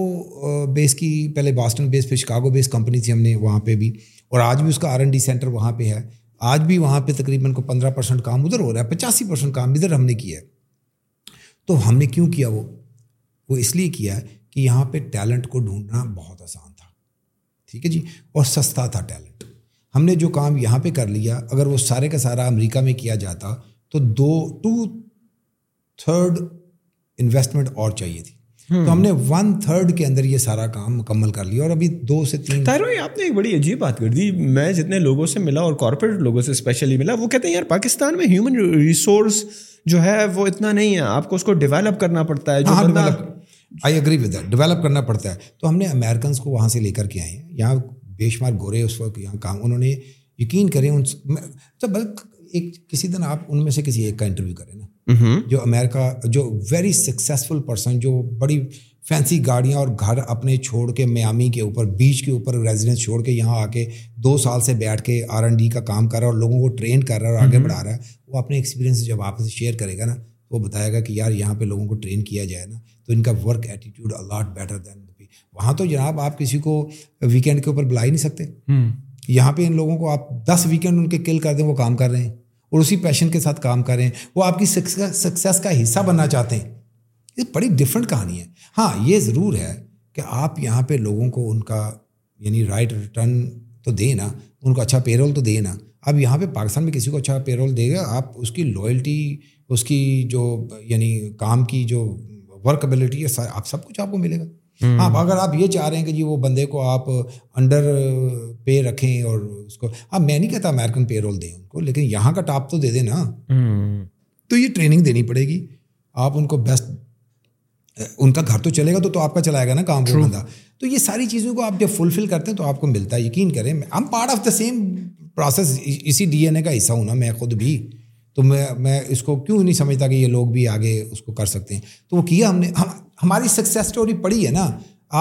بیس کی پہلے باسٹن بیس پھر شکاگو بیس کمپنی تھی ہم نے وہاں پہ بھی اور آج بھی اس کا آر این ڈی سینٹر وہاں پہ ہے آج بھی وہاں پہ تقریباً کو پندرہ پرسینٹ کام ادھر ہو رہا ہے پچاسی پرسینٹ کام ادھر ہم نے کیا ہے تو ہم نے کیوں کیا وہ وہ اس لیے کیا ہے کہ یہاں پہ ٹیلنٹ کو ڈھونڈنا بہت آسان تھا ٹھیک ہے جی اور سستا تھا ٹیلنٹ ہم نے جو کام یہاں پہ کر لیا اگر وہ سارے کا سارا امریکہ میں کیا جاتا تو دو ٹو تھرڈ انویسٹمنٹ اور چاہیے تھی تو ہم نے ون تھرڈ کے اندر یہ سارا کام مکمل کر لیا اور ابھی دو سے تین بھائی آپ نے ایک بڑی عجیب بات کر دی میں جتنے لوگوں سے ملا اور کارپوریٹ لوگوں سے اسپیشلی ملا وہ کہتے ہیں یار پاکستان میں ہیومن ریسورس جو ہے وہ اتنا نہیں ہے آپ کو اس کو ڈیولپ کرنا پڑتا ہے آئی اگری ود ڈیولپ کرنا پڑتا ہے تو ہم نے امیرکنس کو وہاں سے لے کر کے آئے ہیں یہاں بے شمار گورے اس وقت یہاں کام انہوں نے یقین کریں ان تو بلکہ ایک کسی دن آپ ان میں سے کسی ایک کا انٹرویو کریں نا جو امریکہ جو ویری سکسیزفل پرسن جو بڑی فینسی گاڑیاں اور گھر اپنے چھوڑ کے میامی کے اوپر بیچ کے اوپر ریزیڈنس چھوڑ کے یہاں آ کے دو سال سے بیٹھ کے آر این ڈی کا کام کر رہا ہے اور لوگوں کو ٹرین کر رہا ہے اور آگے بڑھا رہا ہے وہ اپنے ایکسپیرینس جب آپ سے شیئر کرے گا نا وہ بتائے گا کہ یار یہاں پہ لوگوں کو ٹرین کیا جائے نا تو ان کا work attitude a lot better than وہاں تو جناب آپ کسی کو ویکینڈ کے اوپر بلا ہی نہیں سکتے یہاں پہ ان لوگوں کو آپ دس ویکینڈ ان کے کل کر دیں وہ کام کر رہے ہیں اور اسی پیشن کے ساتھ کام کر رہے ہیں وہ آپ کی سکسیس کا حصہ بننا چاہتے ہیں یہ بڑی ڈفرنٹ کہانی ہے ہاں یہ ضرور ہے کہ آپ یہاں پہ لوگوں کو ان کا یعنی رائٹ ریٹرن تو دیں نا ان کو اچھا پیرول تو دیں نا اب یہاں پہ پاکستان میں کسی کو اچھا پیرول دے گا آپ اس کی لوئلٹی اس کی جو یعنی کام کی جو ورکبلٹی ہے آپ سب کچھ آپ کو ملے گا آپ ہاں، اگر آپ یہ چاہ رہے ہیں کہ جی وہ بندے کو آپ انڈر پے رکھیں اور اس کو اب میں نہیں کہتا امیرکن پے رول دیں ان کو لیکن یہاں کا ٹاپ تو دے دیں نا تو یہ ٹریننگ دینی پڑے گی آپ ان کو بیسٹ ان کا گھر تو چلے گا تو تو آپ کا چلائے گا نا کام بندہ تو یہ ساری چیزوں کو آپ جب فلفل کرتے ہیں تو آپ کو ملتا ہے یقین کریں ہم part of the same process اسی ڈی این اے کا حصہ ہوں نا میں خود بھی تو میں میں اس کو کیوں نہیں سمجھتا کہ یہ لوگ بھی آگے اس کو کر سکتے ہیں تو وہ کیا ہم نے ہماری سکسیس اسٹوری پڑھی ہے نا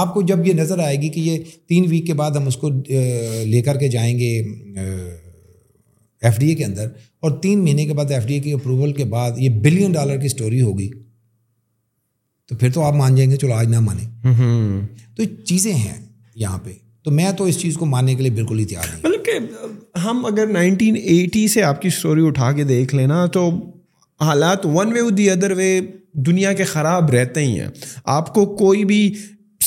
آپ کو جب یہ نظر آئے گی کہ یہ تین ویک کے بعد ہم اس کو لے کر کے جائیں گے ایف ڈی اے کے اندر اور تین مہینے کے بعد ایف ڈی اے کے اپروول کے بعد یہ بلین ڈالر کی اسٹوری ہوگی تو پھر تو آپ مان جائیں گے چلو آج نہ مانیں تو چیزیں ہیں یہاں پہ تو میں تو اس چیز کو ماننے کے لیے بالکل ہی تیار ہوں مطلب ہم اگر نائنٹین ایٹی سے آپ کی اسٹوری اٹھا کے دیکھ لینا تو حالات ون وے دی ادر وے دنیا کے خراب رہتے ہی ہیں آپ کو کوئی بھی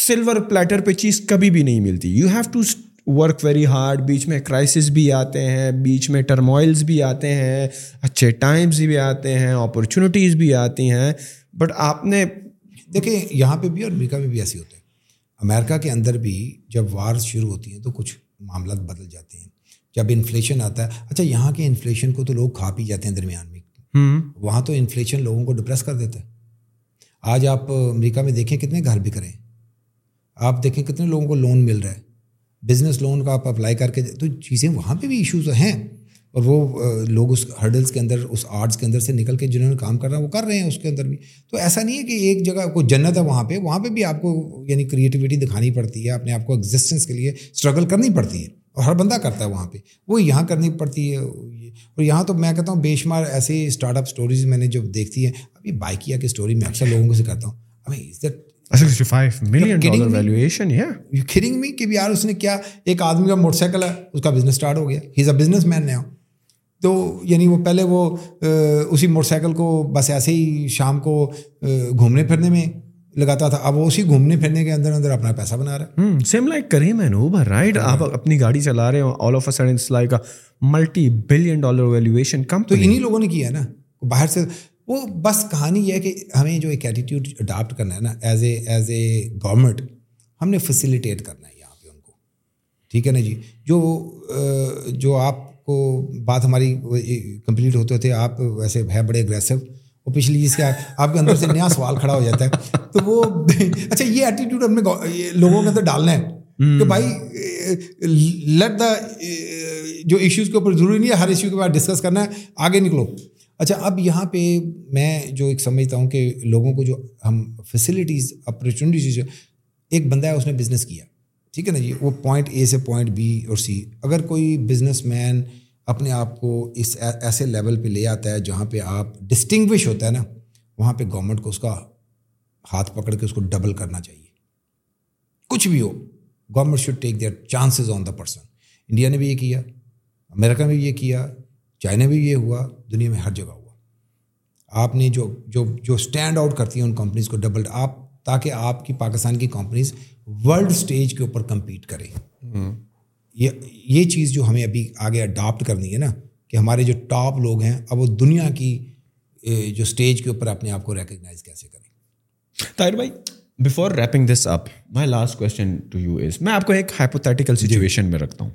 سلور پلیٹر پہ چیز کبھی بھی نہیں ملتی you have to work very hard بیچ میں کرائسس بھی آتے ہیں بیچ میں ٹرموائلس بھی آتے ہیں اچھے ٹائمس بھی آتے ہیں اپرچونیٹیز بھی آتی ہیں بٹ آپ نے دیکھیں یہاں پہ بھی اور امریکہ میں بھی ایسے ہوتے ہیں امریکہ کے اندر بھی جب وار شروع ہوتی ہیں تو کچھ معاملات بدل جاتے ہیں جب انفلیشن آتا ہے اچھا یہاں کے انفلیشن کو تو لوگ کھا پی جاتے ہیں درمیان میں وہاں تو انفلیشن لوگوں کو ڈپریس کر دیتا ہے آج آپ امریکہ میں دیکھیں کتنے گھر بک رہے ہیں آپ دیکھیں کتنے لوگوں کو لون مل رہا ہے بزنس لون کا آپ اپلائی کر کے تو چیزیں وہاں پہ بھی ایشوز ہیں اور وہ لوگ اس ہرڈلس کے اندر اس آرٹس کے اندر سے نکل کے جنہوں نے کام کر رہا ہے وہ کر رہے ہیں اس کے اندر بھی تو ایسا نہیں ہے کہ ایک جگہ کوئی جنت ہے وہاں پہ وہاں پہ بھی آپ کو یعنی کریٹیوٹی دکھانی پڑتی ہے اپنے آپ کو ایگزسٹنس کے لیے اسٹرگل کرنی پڑتی ہے اور ہر بندہ کرتا ہے وہاں پہ وہ یہاں کرنی پڑتی ہے اور یہاں تو میں کہتا ہوں بے شمار ایسی اسٹارٹ اپ اسٹوریز میں نے جو دیکھتی ہے ابھی بائکیا کی اسٹوری میں اکثر لوگوں سے کرتا ہوں اچھا، کہ یار اس نے کیا ایک آدمی کا موٹر سائیکل ہے اس کا بزنس اسٹارٹ ہو گیا ہی از اے بزنس مین نیا تو یعنی وہ پہلے وہ اسی موٹر سائیکل کو بس ایسے ہی شام کو گھومنے پھرنے میں لگاتا تھا اب وہ اسی گھومنے پھرنے کے اندر اندر اپنا پیسہ بنا رہا ہے سیم لائک کریں میں اوبر رائٹ ہاں۔ آپ اپنی گاڑی چلا رہے ہیں all of a it's like multi billion dollar valuation کم تو انہیں لوگوں نے کیا نا باہر سے وہ بس کہانی یہ ہے کہ ہمیں جو ایک ایٹیٹیوڈ اڈاپٹ کرنا ہے نا as a as a government ہم نے فیسیلیٹیٹ کرنا ہے یہاں پہ ان کو ٹھیک ہے نا جی جو جو آپ کو بات ہماری کمپلیٹ ہوتے تھے آپ ویسے ہے بڑے اگریسو وہ پچھلی اس کا آپ کے اندر سے نیا سوال کھڑا ہو جاتا ہے تو وہ اچھا یہ ایٹیٹیوڈ ہم نے لوگوں کے اندر ڈالنا ہے کہ بھائی لیٹ دا جو ایشوز کے اوپر ضروری نہیں ہے ہر ایشو کے بعد ڈسکس کرنا ہے آگے نکلو اچھا اب یہاں پہ میں جو ایک سمجھتا ہوں کہ لوگوں کو جو ہم فیسلٹیز اپرچونیٹیز ایک بندہ ہے اس نے بزنس کیا ٹھیک ہے نا جی وہ پوائنٹ اے سے پوائنٹ بی اور سی اگر کوئی بزنس مین اپنے آپ کو اس ایسے لیول پہ لے آتا ہے جہاں پہ آپ ڈسٹنگوش ہوتا ہے نا وہاں پہ گورنمنٹ کو اس کا ہاتھ پکڑ کے اس کو ڈبل کرنا چاہیے کچھ بھی ہو government should take their chances on the person India نے بھی یہ کیا امریکہ نے بھی یہ کیا چائنا بھی یہ ہوا دنیا میں ہر جگہ ہوا آپ نے جو جو جو اسٹینڈ آؤٹ کرتی ہیں ان کمپنیز کو ڈبل آپ تاکہ آپ کی پاکستان کی کمپنیز ورلڈ اسٹیج کے اوپر کمپیٹ کریں یہ یہ چیز جو ہمیں ابھی آگے اڈاپٹ کرنی ہے نا کہ ہمارے جو ٹاپ لوگ ہیں اب وہ دنیا کی جو اسٹیج کے اوپر اپنے آپ کو ریکگنائز کیسے کریں طاہر بھائی before wrapping this up my last is میں آپ کو ایک ہائپوتھیٹیکل جی۔ سچویشن میں رکھتا ہوں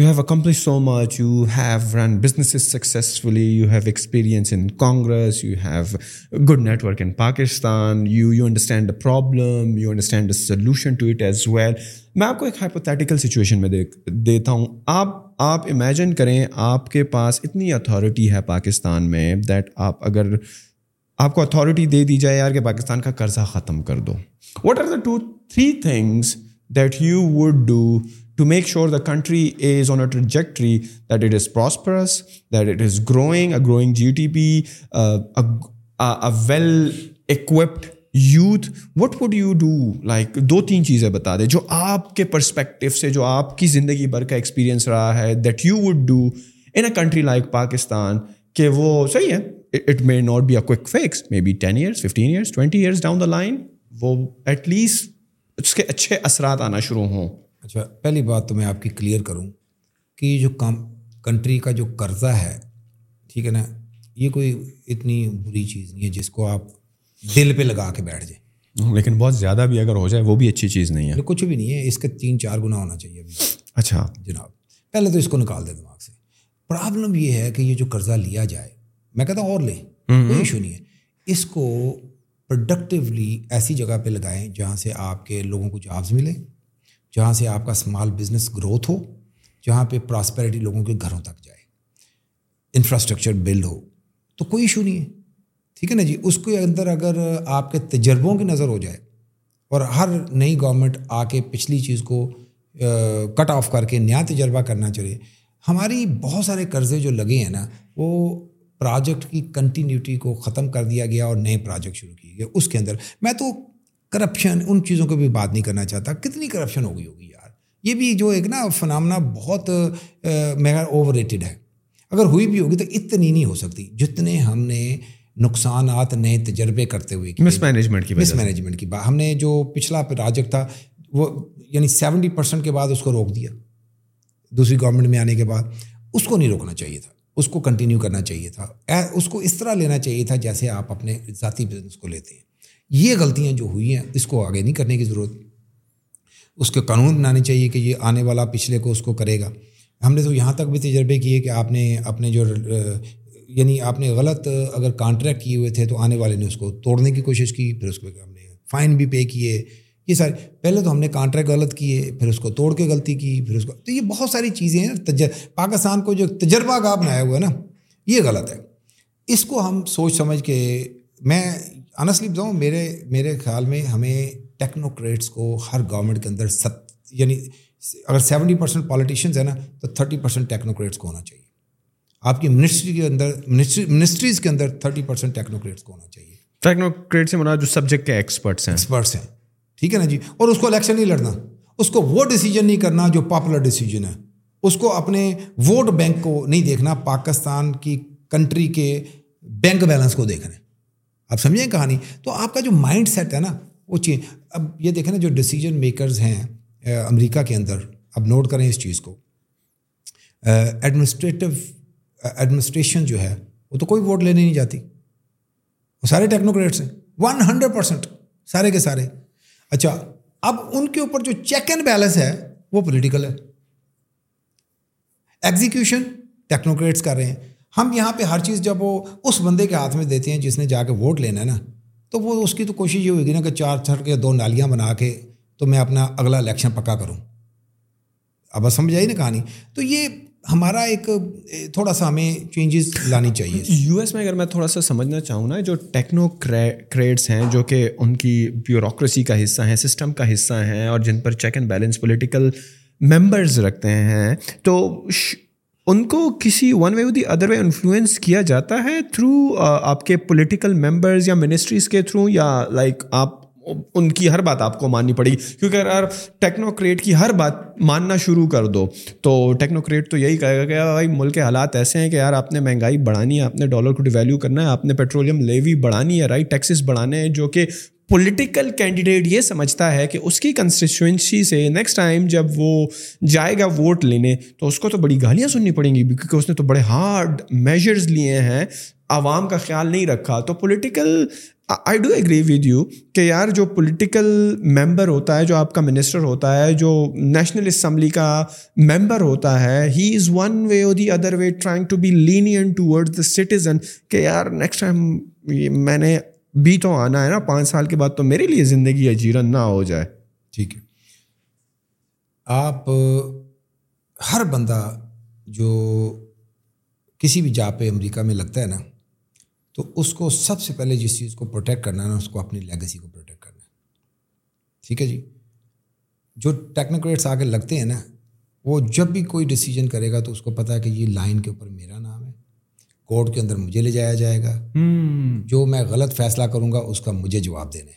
you have accomplish so much you have run business successfully you have experience in Congress you have good network in Pakistan you you understand the problem you understand the solution میں آپ کو ایک hypothetical situation میں دیکھ دیتا ہوں آپ آپ امیجن کریں آپ کے پاس اتنی اتھارٹی ہے پاکستان میں دیٹ آپ اگر آپ کو اتھارٹی دے دی جائے یار کہ پاکستان کا قرضہ ختم کر دو what are the two three things that you would do to make sure the country is on a trajectory that it is prosperous that it is growing a growing G T P well occupied youth what would you do like دو تین چیزیں بتا دیں جو آپ کے perspective سے جو آپ کی زندگی بھر کا ایکسپیرینس رہا ہے that you would do in a country like Pakistan کہ وہ صحیح ہے it may not be a quick fix may be ten years fifteen years twenty years down the line وہ ایٹ لیسٹ اس کے اچھے اثرات آنا شروع ہوں اچھا پہلی بات تو میں آپ کی کلیئر کروں کہ یہ جو کم کنٹری کا جو قرضہ ہے ٹھیک ہے نا یہ کوئی اتنی بری چیز نہیں ہے جس کو آپ دل پہ لگا کے بیٹھ جائیں لیکن بہت زیادہ بھی اگر ہو جائے وہ بھی اچھی چیز نہیں ہے کچھ بھی نہیں ہے اس کا تین چار گنا ہونا چاہیے ابھی اچھا جناب پہلے تو اس کو نکال دیں دماغ سے پرابلم یہ ہے کہ یہ جو قرضہ لیا جائے میں کہتا ہوں اور لیں کوئی ایشو نہیں ہے اس کو پروڈکٹیولی ایسی جگہ پہ لگائیں جہاں سے آپ کے لوگوں کو جابز ملیں جہاں سے آپ کا اسمال بزنس گروتھ ہو جہاں پہ پراسپیرٹی لوگوں کے گھروں تک جائے انفراسٹرکچر بلڈ ہو تو کوئی ایشو نہیں ہے ٹھیک ہے نا جی اس کے اندر اگر آپ کے تجربوں کی نظر ہو جائے اور ہر نئی گورنمنٹ آ کے پچھلی چیز کو کٹ آف کر کے نیا تجربہ کرنا چلے ہماری بہت سارے قرضے جو لگے ہیں نا وہ پروجیکٹ کی کنٹینیوٹی کو ختم کر دیا گیا اور نئے پروجیکٹ شروع کیے گئے اس کے اندر میں تو کرپشن ان چیزوں کو بھی بات نہیں کرنا چاہتا کتنی کرپشن ہو گئی ہوگی یار یہ بھی جو ایک نا فنامنا بہت اوور ریٹڈ ہے اگر ہوئی بھی ہوگی تو اتنی نہیں ہو سکتی جتنے ہم نے نقصانات نئے تجربے کرتے ہوئے مس مینجمنٹ کی مس مینجمنٹ کی بات ہم نے جو پچھلا پروجیکٹ تھا وہ یعنی سیونٹی پرسینٹ کے بعد اس کو روک دیا دوسری گورنمنٹ میں آنے کے بعد اس کو نہیں روکنا چاہیے تھا اس کو کنٹینیو کرنا چاہیے تھا اس کو اس طرح لینا چاہیے تھا جیسے آپ اپنے ذاتی بزنس کو لیتے ہیں یہ غلطیاں جو ہوئی ہیں اس کو آگے نہیں کرنے کی ضرورت اس کے قانون بنانے چاہیے کہ یہ آنے والا پچھلے کو اس کو کرے گا ہم نے تو یہاں تک بھی تجربے کیے کہ آپ نے اپنے جو یعنی آپ نے غلط اگر کانٹریکٹ کیے ہوئے تھے تو آنے والے نے اس کو توڑنے کی کوشش کی پھر اس کو ہم نے فائن بھی پے کیے یہ سارے پہلے تو ہم نے کانٹریکٹ غلط کیے پھر اس کو توڑ کے غلطی کی پھر اس کو تو یہ بہت ساری چیزیں ہیں تجر پاکستان کو جو تجربہ گاہ بنایا ہوا ہے نا یہ غلط ہے اس کو ہم سوچ سمجھ کے میں آنسٹلی جاؤں میرے میرے خیال میں ہمیں ٹیکنوکریٹس کو ہر گورنمنٹ کے اندر ست یعنی اگر سیونٹی پرسینٹ پالیٹیشینز ہیں نا تو تھرٹی پرسینٹ ٹیکنوکریٹس کو ہونا چاہیے آپ کی منسٹری کے اندر منسٹریز کے اندر تھرٹی پرسینٹ ٹیکنوکریٹس کو ہونا چاہیے ٹیکنوکریٹس ہونا جو سبجیکٹ کے ایکسپرٹس ہیں ایکسپرٹس ہیں ٹھیک ہے نا جی اور اس کو الیکشن نہیں لڑنا اس کو وہ ڈیسیجن نہیں کرنا جو پاپولر ڈیسیجن ہے اس کو اپنے ووٹ بینک کو نہیں دیکھنا پاکستان کی کنٹری کے بینک بیلنس کو دیکھنا آپ سمجھیں کہانی تو آپ کا جو مائنڈ سیٹ ہے نا وہ چینج اب یہ دیکھیں نا جو ڈیسیجن میکرز ہیں امریکہ کے اندر اب نوٹ کریں اس چیز کو ایڈمنسٹریٹو ایڈمنسٹریشن جو ہے وہ تو کوئی ووٹ لینے نہیں جاتی وہ سارے ٹیکنوکریٹس ہیں ون ہنڈریڈ پرسینٹ سارے کے سارے اچھا اب ان کے اوپر جو چیک اینڈ بیلنس ہے وہ پولیٹیکل ہے ایگزیکیوشن ٹیکنوکریٹس کر رہے ہیں ہم یہاں پہ ہر چیز جب وہ اس بندے کے ہاتھ میں دیتے ہیں جس نے جا کے ووٹ لینا ہے نا تو وہ اس کی تو کوشش یہ ہوتی گی نا کہ چار چرک کے دو نالیاں بنا کے تو میں اپنا اگلا الیکشن پکا کروں اب سمجھ آئی نا کہانی تو یہ ہمارا ایک تھوڑا سا ہمیں چینجز لانی چاہیے یو ایس میں اگر میں تھوڑا سا سمجھنا چاہوں نا جو ٹیکنو کریٹس ہیں جو کہ ان کی بیوروکریسی کا حصہ ہیں سسٹم کا حصہ ہیں اور جن پر check and balance political members رکھتے ہیں تو ان کو کسی one way the other way influence کیا جاتا ہے تھرو آپ کے پولیٹیکل ممبرز یا منسٹریز کے تھرو یا لائک آپ ان کی ہر بات آپ کو ماننی پڑے گی کیونکہ اگر ٹیکنوکریٹ کی ہر بات ماننا شروع کر دو تو ٹیکنوکریٹ تو یہی کہے گا کہ بھائی ملک کے حالات ایسے ہیں کہ یار آپ نے مہنگائی بڑھانی ہے آپ نے ڈالر کو ڈیویلیو کرنا ہے آپ نے پیٹرولیم لیوی بڑھانی ہے رائٹ ٹیکسز بڑھانے ہیں جو کہ پولیٹیکل کینڈیڈیٹ یہ سمجھتا ہے کہ اس کی کنسٹیچوئنسی سے نیکسٹ ٹائم جب وہ جائے گا ووٹ لینے تو اس کو تو بڑی گالیاں سننی پڑیں گی کیونکہ اس نے تو بڑے ہارڈ میجرز لیے ہیں عوام کا خیال نہیں رکھا تو political I do agree with you کہ یار جو پولیٹیکل ممبر ہوتا ہے جو آپ کا منسٹر ہوتا ہے جو نیشنل اسمبلی کا ممبر ہوتا ہے he is one way or the other way trying to be lenient toward the citizen کہ یار نیکسٹ ٹائم میں نے بھی تو آنا ہے نا پانچ سال کے بعد تو میرے لیے زندگی اجیرن نہ ہو جائے ٹھیک ہے آپ ہر بندہ جو کسی بھی جا پہ امریکہ میں لگتا ہے نا تو اس کو سب سے پہلے جس چیز کو پروٹیکٹ کرنا ہے نا اس کو اپنی لیگسی کو پروٹیکٹ کرنا ہے ٹھیک ہے جی جو ٹیکنیکلس آگے لگتے ہیں نا وہ جب بھی کوئی ڈیسیجن کرے گا تو اس کو پتا ہے کہ یہ لائن کے اوپر میرا نا کورٹ کے اندر مجھے لے جایا جائے گا جو میں غلط فیصلہ کروں گا اس کا مجھے جواب دینے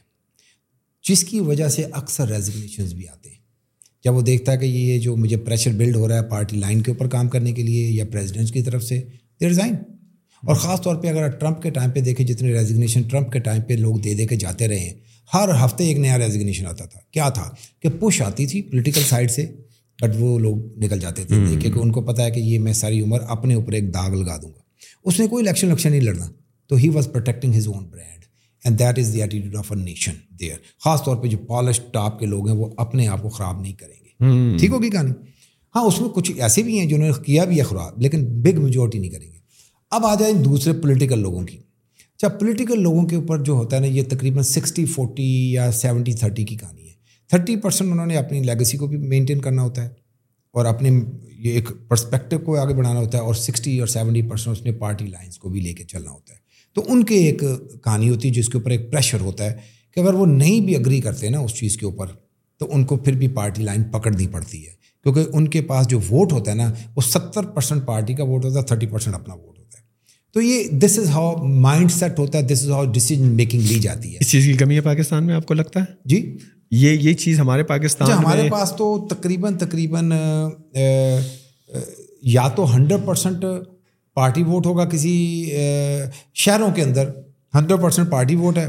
جس کی وجہ سے اکثر ریزگنیشنز بھی آتے ہیں جب وہ دیکھتا ہے کہ یہ جو مجھے پریشر بلڈ ہو رہا ہے پارٹی لائن کے اوپر کام کرنے کے لیے یا پریزیڈنٹ کی طرف سے دے ریزائن اور خاص طور پہ اگر ٹرمپ کے ٹائم پہ دیکھیں جتنے ریزگنیشن ٹرمپ کے ٹائم پہ لوگ دے دے کے جاتے رہے ہیں ہر ہفتے ایک نیا ریزگنیشن آتا تھا کیا تھا کہ پوش آتی تھی پولیٹیکل سائڈ سے بٹ وہ لوگ نکل جاتے تھے کیونکہ ان کو پتا ہے کہ یہ میں ساری عمر اپنے اوپر ایک داغ لگا دوں گا اس نے کوئی الیکشن الیکشن نہیں لڑنا تو he was protecting his own brand and that is the of a nation there خاص طور پہ جو پالش ٹاپ کے لوگ ہیں وہ اپنے آپ کو خراب نہیں کریں گے ٹھیک ہوگی کہانی ہاں اس میں کچھ ایسے بھی ہیں جنہوں نے کیا بھی ہے خراب لیکن بگ میجورٹی نہیں کریں گے اب آ جائیں دوسرے پولیٹیکل لوگوں کی اچھا پولیٹیکل لوگوں کے اوپر جو ہوتا ہے نا یہ تقریباً سکسٹی فورٹی یا سیونٹی تھرٹی کی کہانی ہے تھرٹی پرسینٹ انہوں نے اپنی لیگسی کو بھی مینٹین کرنا ہوتا ہے اور اپنے یہ ایک پرسپیکٹو کو آگے بڑھانا ہوتا ہے اور سکسٹی اور سیونٹی پرسینٹ اس نے پارٹی لائنس کو بھی لے کے چلنا ہوتا ہے تو ان کے ایک کہانی ہوتی ہے جس کے اوپر ایک پریشر ہوتا ہے کہ اگر وہ نہیں بھی اگری کرتے نا اس چیز کے اوپر تو ان کو پھر بھی پارٹی لائن پکڑنی پڑتی ہے کیونکہ ان کے پاس جو ووٹ ہوتا ہے نا وہ ستر پرسینٹ پارٹی کا ووٹ ہوتا ہے تھرٹی پرسینٹ اپنا ووٹ ہوتا ہے تو یہ this is how mind set ہوتا ہے this is how decision making لی جاتی ہے اس چیز کی کمی ہے پاکستان میں آپ کو لگتا ہے جی یہ یہ چیز ہمارے پاکستان جی، ہمارے پاس تو تقریباً تقریباً یا تو ہنڈریڈ پرسینٹ پارٹی ووٹ ہوگا کسی شہروں کے اندر ہنڈریڈ پرسینٹ پارٹی ووٹ ہے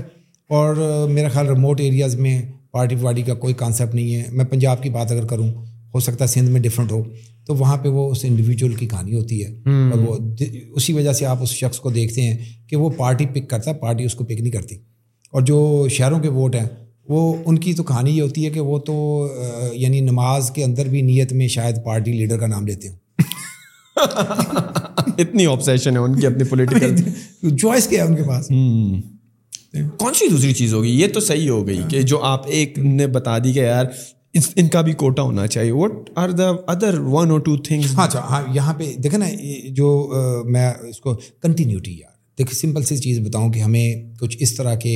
اور میرا خیال ریموٹ ایریاز میں پارٹی وارٹی کا کوئی کانسیپٹ نہیں ہے میں پنجاب کی بات اگر کروں ہو سکتا ہے سندھ میں ڈفرینٹ ہو تو وہاں پہ وہ اس انڈیویجول کی کہانی ہوتی ہے اور وہ اسی وجہ سے آپ اس شخص کو دیکھتے ہیں کہ وہ پارٹی پک کرتا پارٹی اس کو پک نہیں کرتی اور جو شہروں کے ووٹ ہیں وہ ان کی تو کہانی یہ ہوتی ہے کہ وہ تو یعنی نماز کے اندر بھی نیت میں شاید پارٹی لیڈر کا نام لیتے ہوں اتنی آپسیشن ہے ان کی اپنی پولیٹیکل چوائس کیا ہے ان کے پاس کون سی دوسری چیز ہوگی یہ تو صحیح ہو گئی کہ جو آپ ایک نے بتا دی کہ یار ان کا بھی کوٹا ہونا چاہیے what are the other one اور ٹو تھنگس ہاں اچھا ہاں یہاں پہ دیکھیں نا جو میں اس کو کنٹینیوٹی یار دیکھ سمپل سی چیز بتاؤں کہ ہمیں کچھ اس طرح کے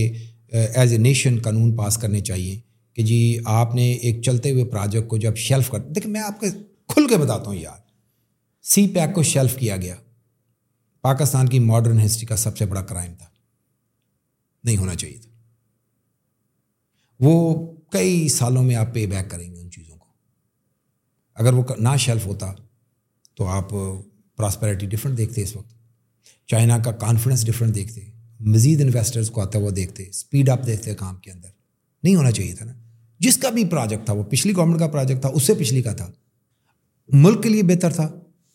ایز اے نیشن قانون پاس کرنے چاہیے کہ جی آپ نے ایک چلتے ہوئے پروجیکٹ کو جب شیلف کر دیکھیں میں آپ کے کھل کے بتاتا ہوں یار سی پیک کو شیلف کیا گیا پاکستان کی ماڈرن ہسٹری کا سب سے بڑا کرائم تھا نہیں ہونا چاہیے تھا وہ کئی سالوں میں آپ پے بیک کریں گے ان چیزوں کو اگر وہ نہ شیلف ہوتا تو آپ پراسپیرٹی ڈفرینٹ دیکھتے اس وقت چائنا کا کانفیڈنس ڈفرینٹ دیکھتے مزید انویسٹرس کو آتا ہے وہ دیکھتے اسپیڈ اپ دیکھتے کام کے اندر نہیں ہونا چاہیے تھا نا جس کا بھی پروجیکٹ تھا وہ پچھلی گورنمنٹ کا پروجیکٹ تھا اس سے پچھلی کا تھا ملک کے لیے بہتر تھا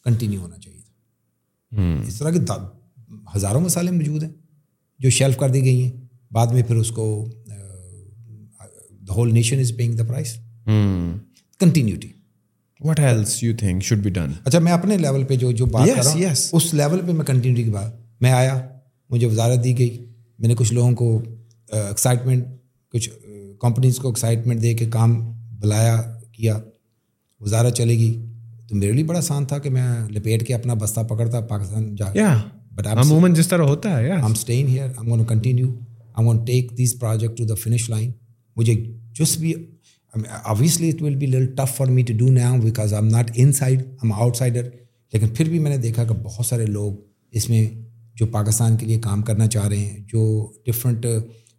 کنٹینیو ہونا چاہیے تھا اس طرح کے ہزاروں مسالے موجود ہیں جو شیلف کر دی گئی ہیں بعد میں پھر اس کو the the whole nation is paying price continuity you think should be done اچھا میں اپنے لیول پہ جو جو بات کر رہا ہوں اس لیول پہ میں کنٹینیوٹی کی بات میں آیا مجھے وزارت دی گئی میں نے کچھ لوگوں کو ایکسائٹمنٹ کچھ کمپنیز کو ایکسائٹمنٹ دے کے کام بلایا کیا وزارت چلے گی تو میرے لیے بڑا آسان تھا کہ میں لپیٹ کے اپنا بستہ پکڑتا پاکستان جا بٹ عموماً جس طرح ہوتا ہے ہم اسٹین ہیئر ہم ون کنٹینیو ہم won't take these project to the finish line مجھے جس بھی obviously it will be Lal tough for me to do نا because I am not inside I am outsider لیکن پھر بھی میں نے دیکھا کہ بہت سارے لوگ اس میں جو پاکستان کے لیے کام کرنا چاہ رہے ہیں جو ڈفرینٹ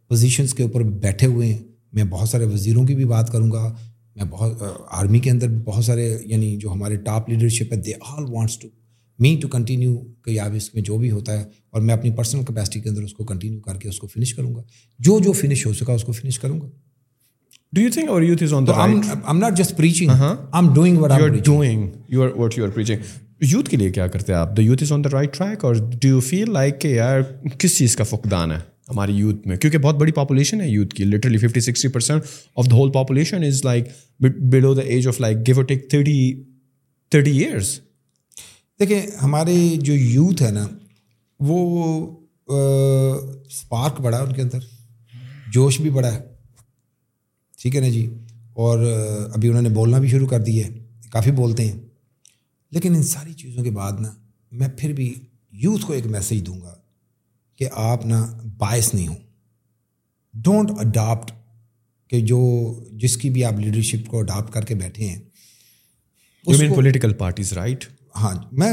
پوزیشنس کے اوپر بیٹھے ہوئے ہیں میں بہت سارے وزیروں کی بھی بات کروں گا میں بہت آرمی کے اندر بہت سارے یعنی جو ہمارے ٹاپ لیڈرشپ ہے they all wants to me to continue کہ آپ اس میں جو بھی ہوتا ہے اور میں اپنی پرسنل کیپیسٹی کے اندر اس کو کنٹینیو کر کے اس کو فنش کروں گا جو جو فنش ہو سکا اس کو فنش کروں گا یوتھ کے لیے کیا کرتے ہیں آپ the youth is on the right track اور ڈو یو فیل لائک کہ یار کس چیز کا فقدان ہے ہماری یوتھ میں کیونکہ بہت بڑی پاپولیشن ہے یوتھ کی literally fifty sixty percent of the whole population is like below the age of like give take thirty thirty years دیکھیں ہماری جو یوتھ ہے نا وہ اسپارک بڑا ہے ان کے اندر جوش بھی بڑا ہے ٹھیک ہے نا جی اور ابھی انہوں نے بولنا بھی شروع کر دی ہے کافی بولتے ہیں لیکن ان ساری چیزوں کے بعد نا میں پھر بھی یوتھ کو ایک میسج دوں گا کہ آپ نا باعث نہیں ہوں ڈونٹ اڈاپٹ کہ جو جس کی بھی آپ لیڈرشپ کو اڈاپٹ کر کے بیٹھے ہیں پولیٹیکل پارٹیز رائٹ ہاں میں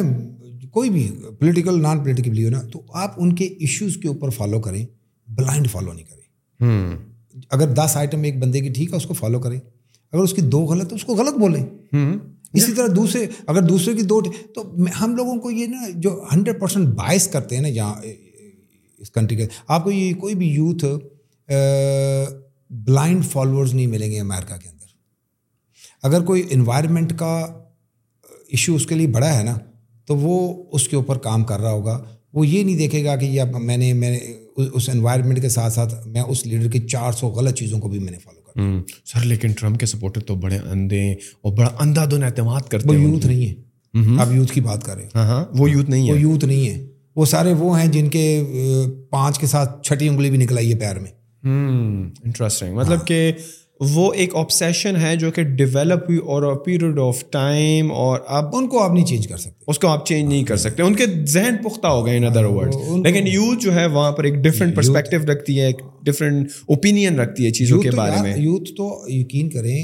کوئی بھی پولیٹیکل نان پولیٹیکل ہو نا تو آپ ان کے ایشوز کے اوپر فالو کریں بلائنڈ فالو نہیں کریں hmm. اگر دس آئٹم ایک بندے کی ٹھیک ہے اس کو فالو کریں اگر اس کی دو غلط ہے اس کو غلط بولیں hmm. اسی طرح دوسرے اگر دوسرے کی دو تو ہم لوگوں کو یہ نا جو ہنڈریڈ پرسینٹ باعث کرتے ہیں نا یہاں اس کنٹری کے آپ کو یہ کوئی بھی یوتھ بلائنڈ فالوورز نہیں ملیں گے امیرکا کے اندر اگر کوئی انوائرمنٹ کا ایشو اس کے لیے بڑا ہے نا تو وہ اس کے اوپر کام کر رہا ہوگا وہ یہ نہیں دیکھے گا کہ اب میں نے میں نے اس انوائرمنٹ کے ساتھ ساتھ میں اس لیڈر کی چار سو غلط چیزوں کو بھی میں نے فالو سر لیکن ٹرمپ کے سپورٹر تو بڑے اندھے اور بڑا اندھا دونوں اعتماد کرتے ہیں یوتھ نہیں ہے آپ یوتھ کی بات کریں ہاں، ہاں۔ وہ یوتھ نہیں ہے یوتھ نہیں ہے وہ سارے وہ ہیں جن کے پانچ کے ساتھ چھٹی انگلی بھی نکل آئی ہے پیر میں انٹرسٹنگ مطلب ہاں۔ کہ وہ ایک آپسیشن ہے جو کہ ڈیولپ ہوئی اور پیریڈ آف ٹائم اور اب ان کو آپ نہیں چینج کر سکتے اس کو آپ چینج نہیں کر سکتے ان کے ذہن پختہ ہو گئے ہاں، ان ادر ورڈ لیکن یوتھ جو ہے وہاں پر ایک ڈفرینٹ پرسپیکٹو رکھتی ہے ایک ڈفرینٹ اوپینین رکھتی ہے چیزوں کے بارے میں یوتھ تو یقین کریں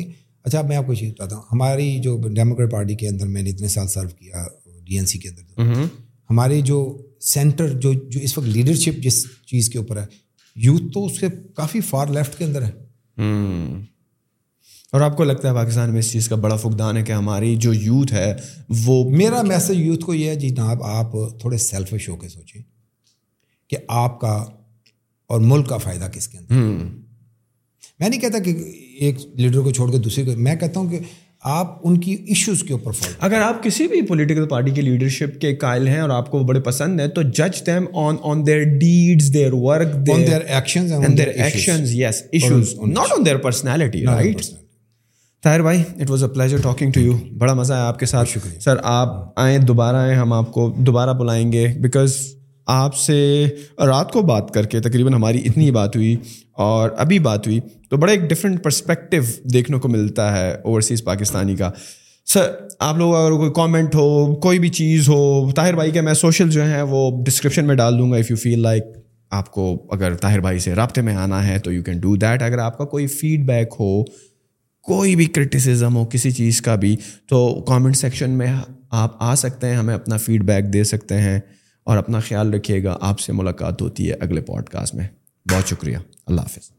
اچھا میں آپ کو چیز بتاتا ہوں ہماری جو ڈیموکریٹ پارٹی کے اندر میں نے اتنے سال سرو کیا ڈی این سی کے اندر ہمارے جو سینٹر جو جو اس وقت لیڈرشپ جس چیز کے اوپر ہے یوتھ تو اس کے کافی فار لیفٹ کے اندر ہے اور آپ کو لگتا ہے پاکستان میں اس چیز کا بڑا فقدان ہے کہ ہماری جو یوتھ ہے وہ میرا میسج یوتھ کو یہ ہے جی جناب آپ تھوڑے سیلفش ہو کے سوچیں کہ آپ کا اور ملک کا فائدہ کس کے اندر میں نہیں کہتا کہ ایک لیڈر کو چھوڑ کے دوسرے کو میں کہتا ہوں کہ آپ ان کی ایشوز کے اوپر اگر آپ کسی بھی پولیٹیکل پارٹی کی لیڈرشپ کے قائل ہیں اور آپ کو بڑے پسند ہیں تو جج them on on their their deeds work not on their personality right Tahir بھائی it was a pleasure talking to you بڑا مزہ آیا آپ کے ساتھ شکریہ سر آپ آئیں دوبارہ آئیں ہم آپ کو دوبارہ بلائیں گے بیکاز آپ سے رات کو بات کر کے تقریباً ہماری اتنی بات ہوئی اور ابھی بات ہوئی تو بڑا ایک ڈفرینٹ پرسپیکٹیو دیکھنے کو ملتا ہے اوورسیز پاکستانی کا سر آپ لوگ اگر کوئی کامنٹ ہو کوئی بھی چیز ہو طاہر بھائی کے میں سوشل جو ہیں وہ ڈسکرپشن میں ڈال دوں گا اف یو فیل لائک آپ کو اگر طاہر بھائی سے رابطے میں آنا ہے تو یو کین ڈو دیٹ اگر آپ کا کوئی فیڈ بیک ہو کوئی بھی کرٹیسزم ہو کسی چیز کا بھی تو کامنٹ سیکشن میں آپ آ سکتے ہیں ہمیں اپنا فیڈ بیک دے سکتے ہیں اور اپنا خیال رکھیے گا آپ سے ملاقات ہوتی ہے اگلے پوڈ کاسٹ میں بہت شکریہ اللہ حافظ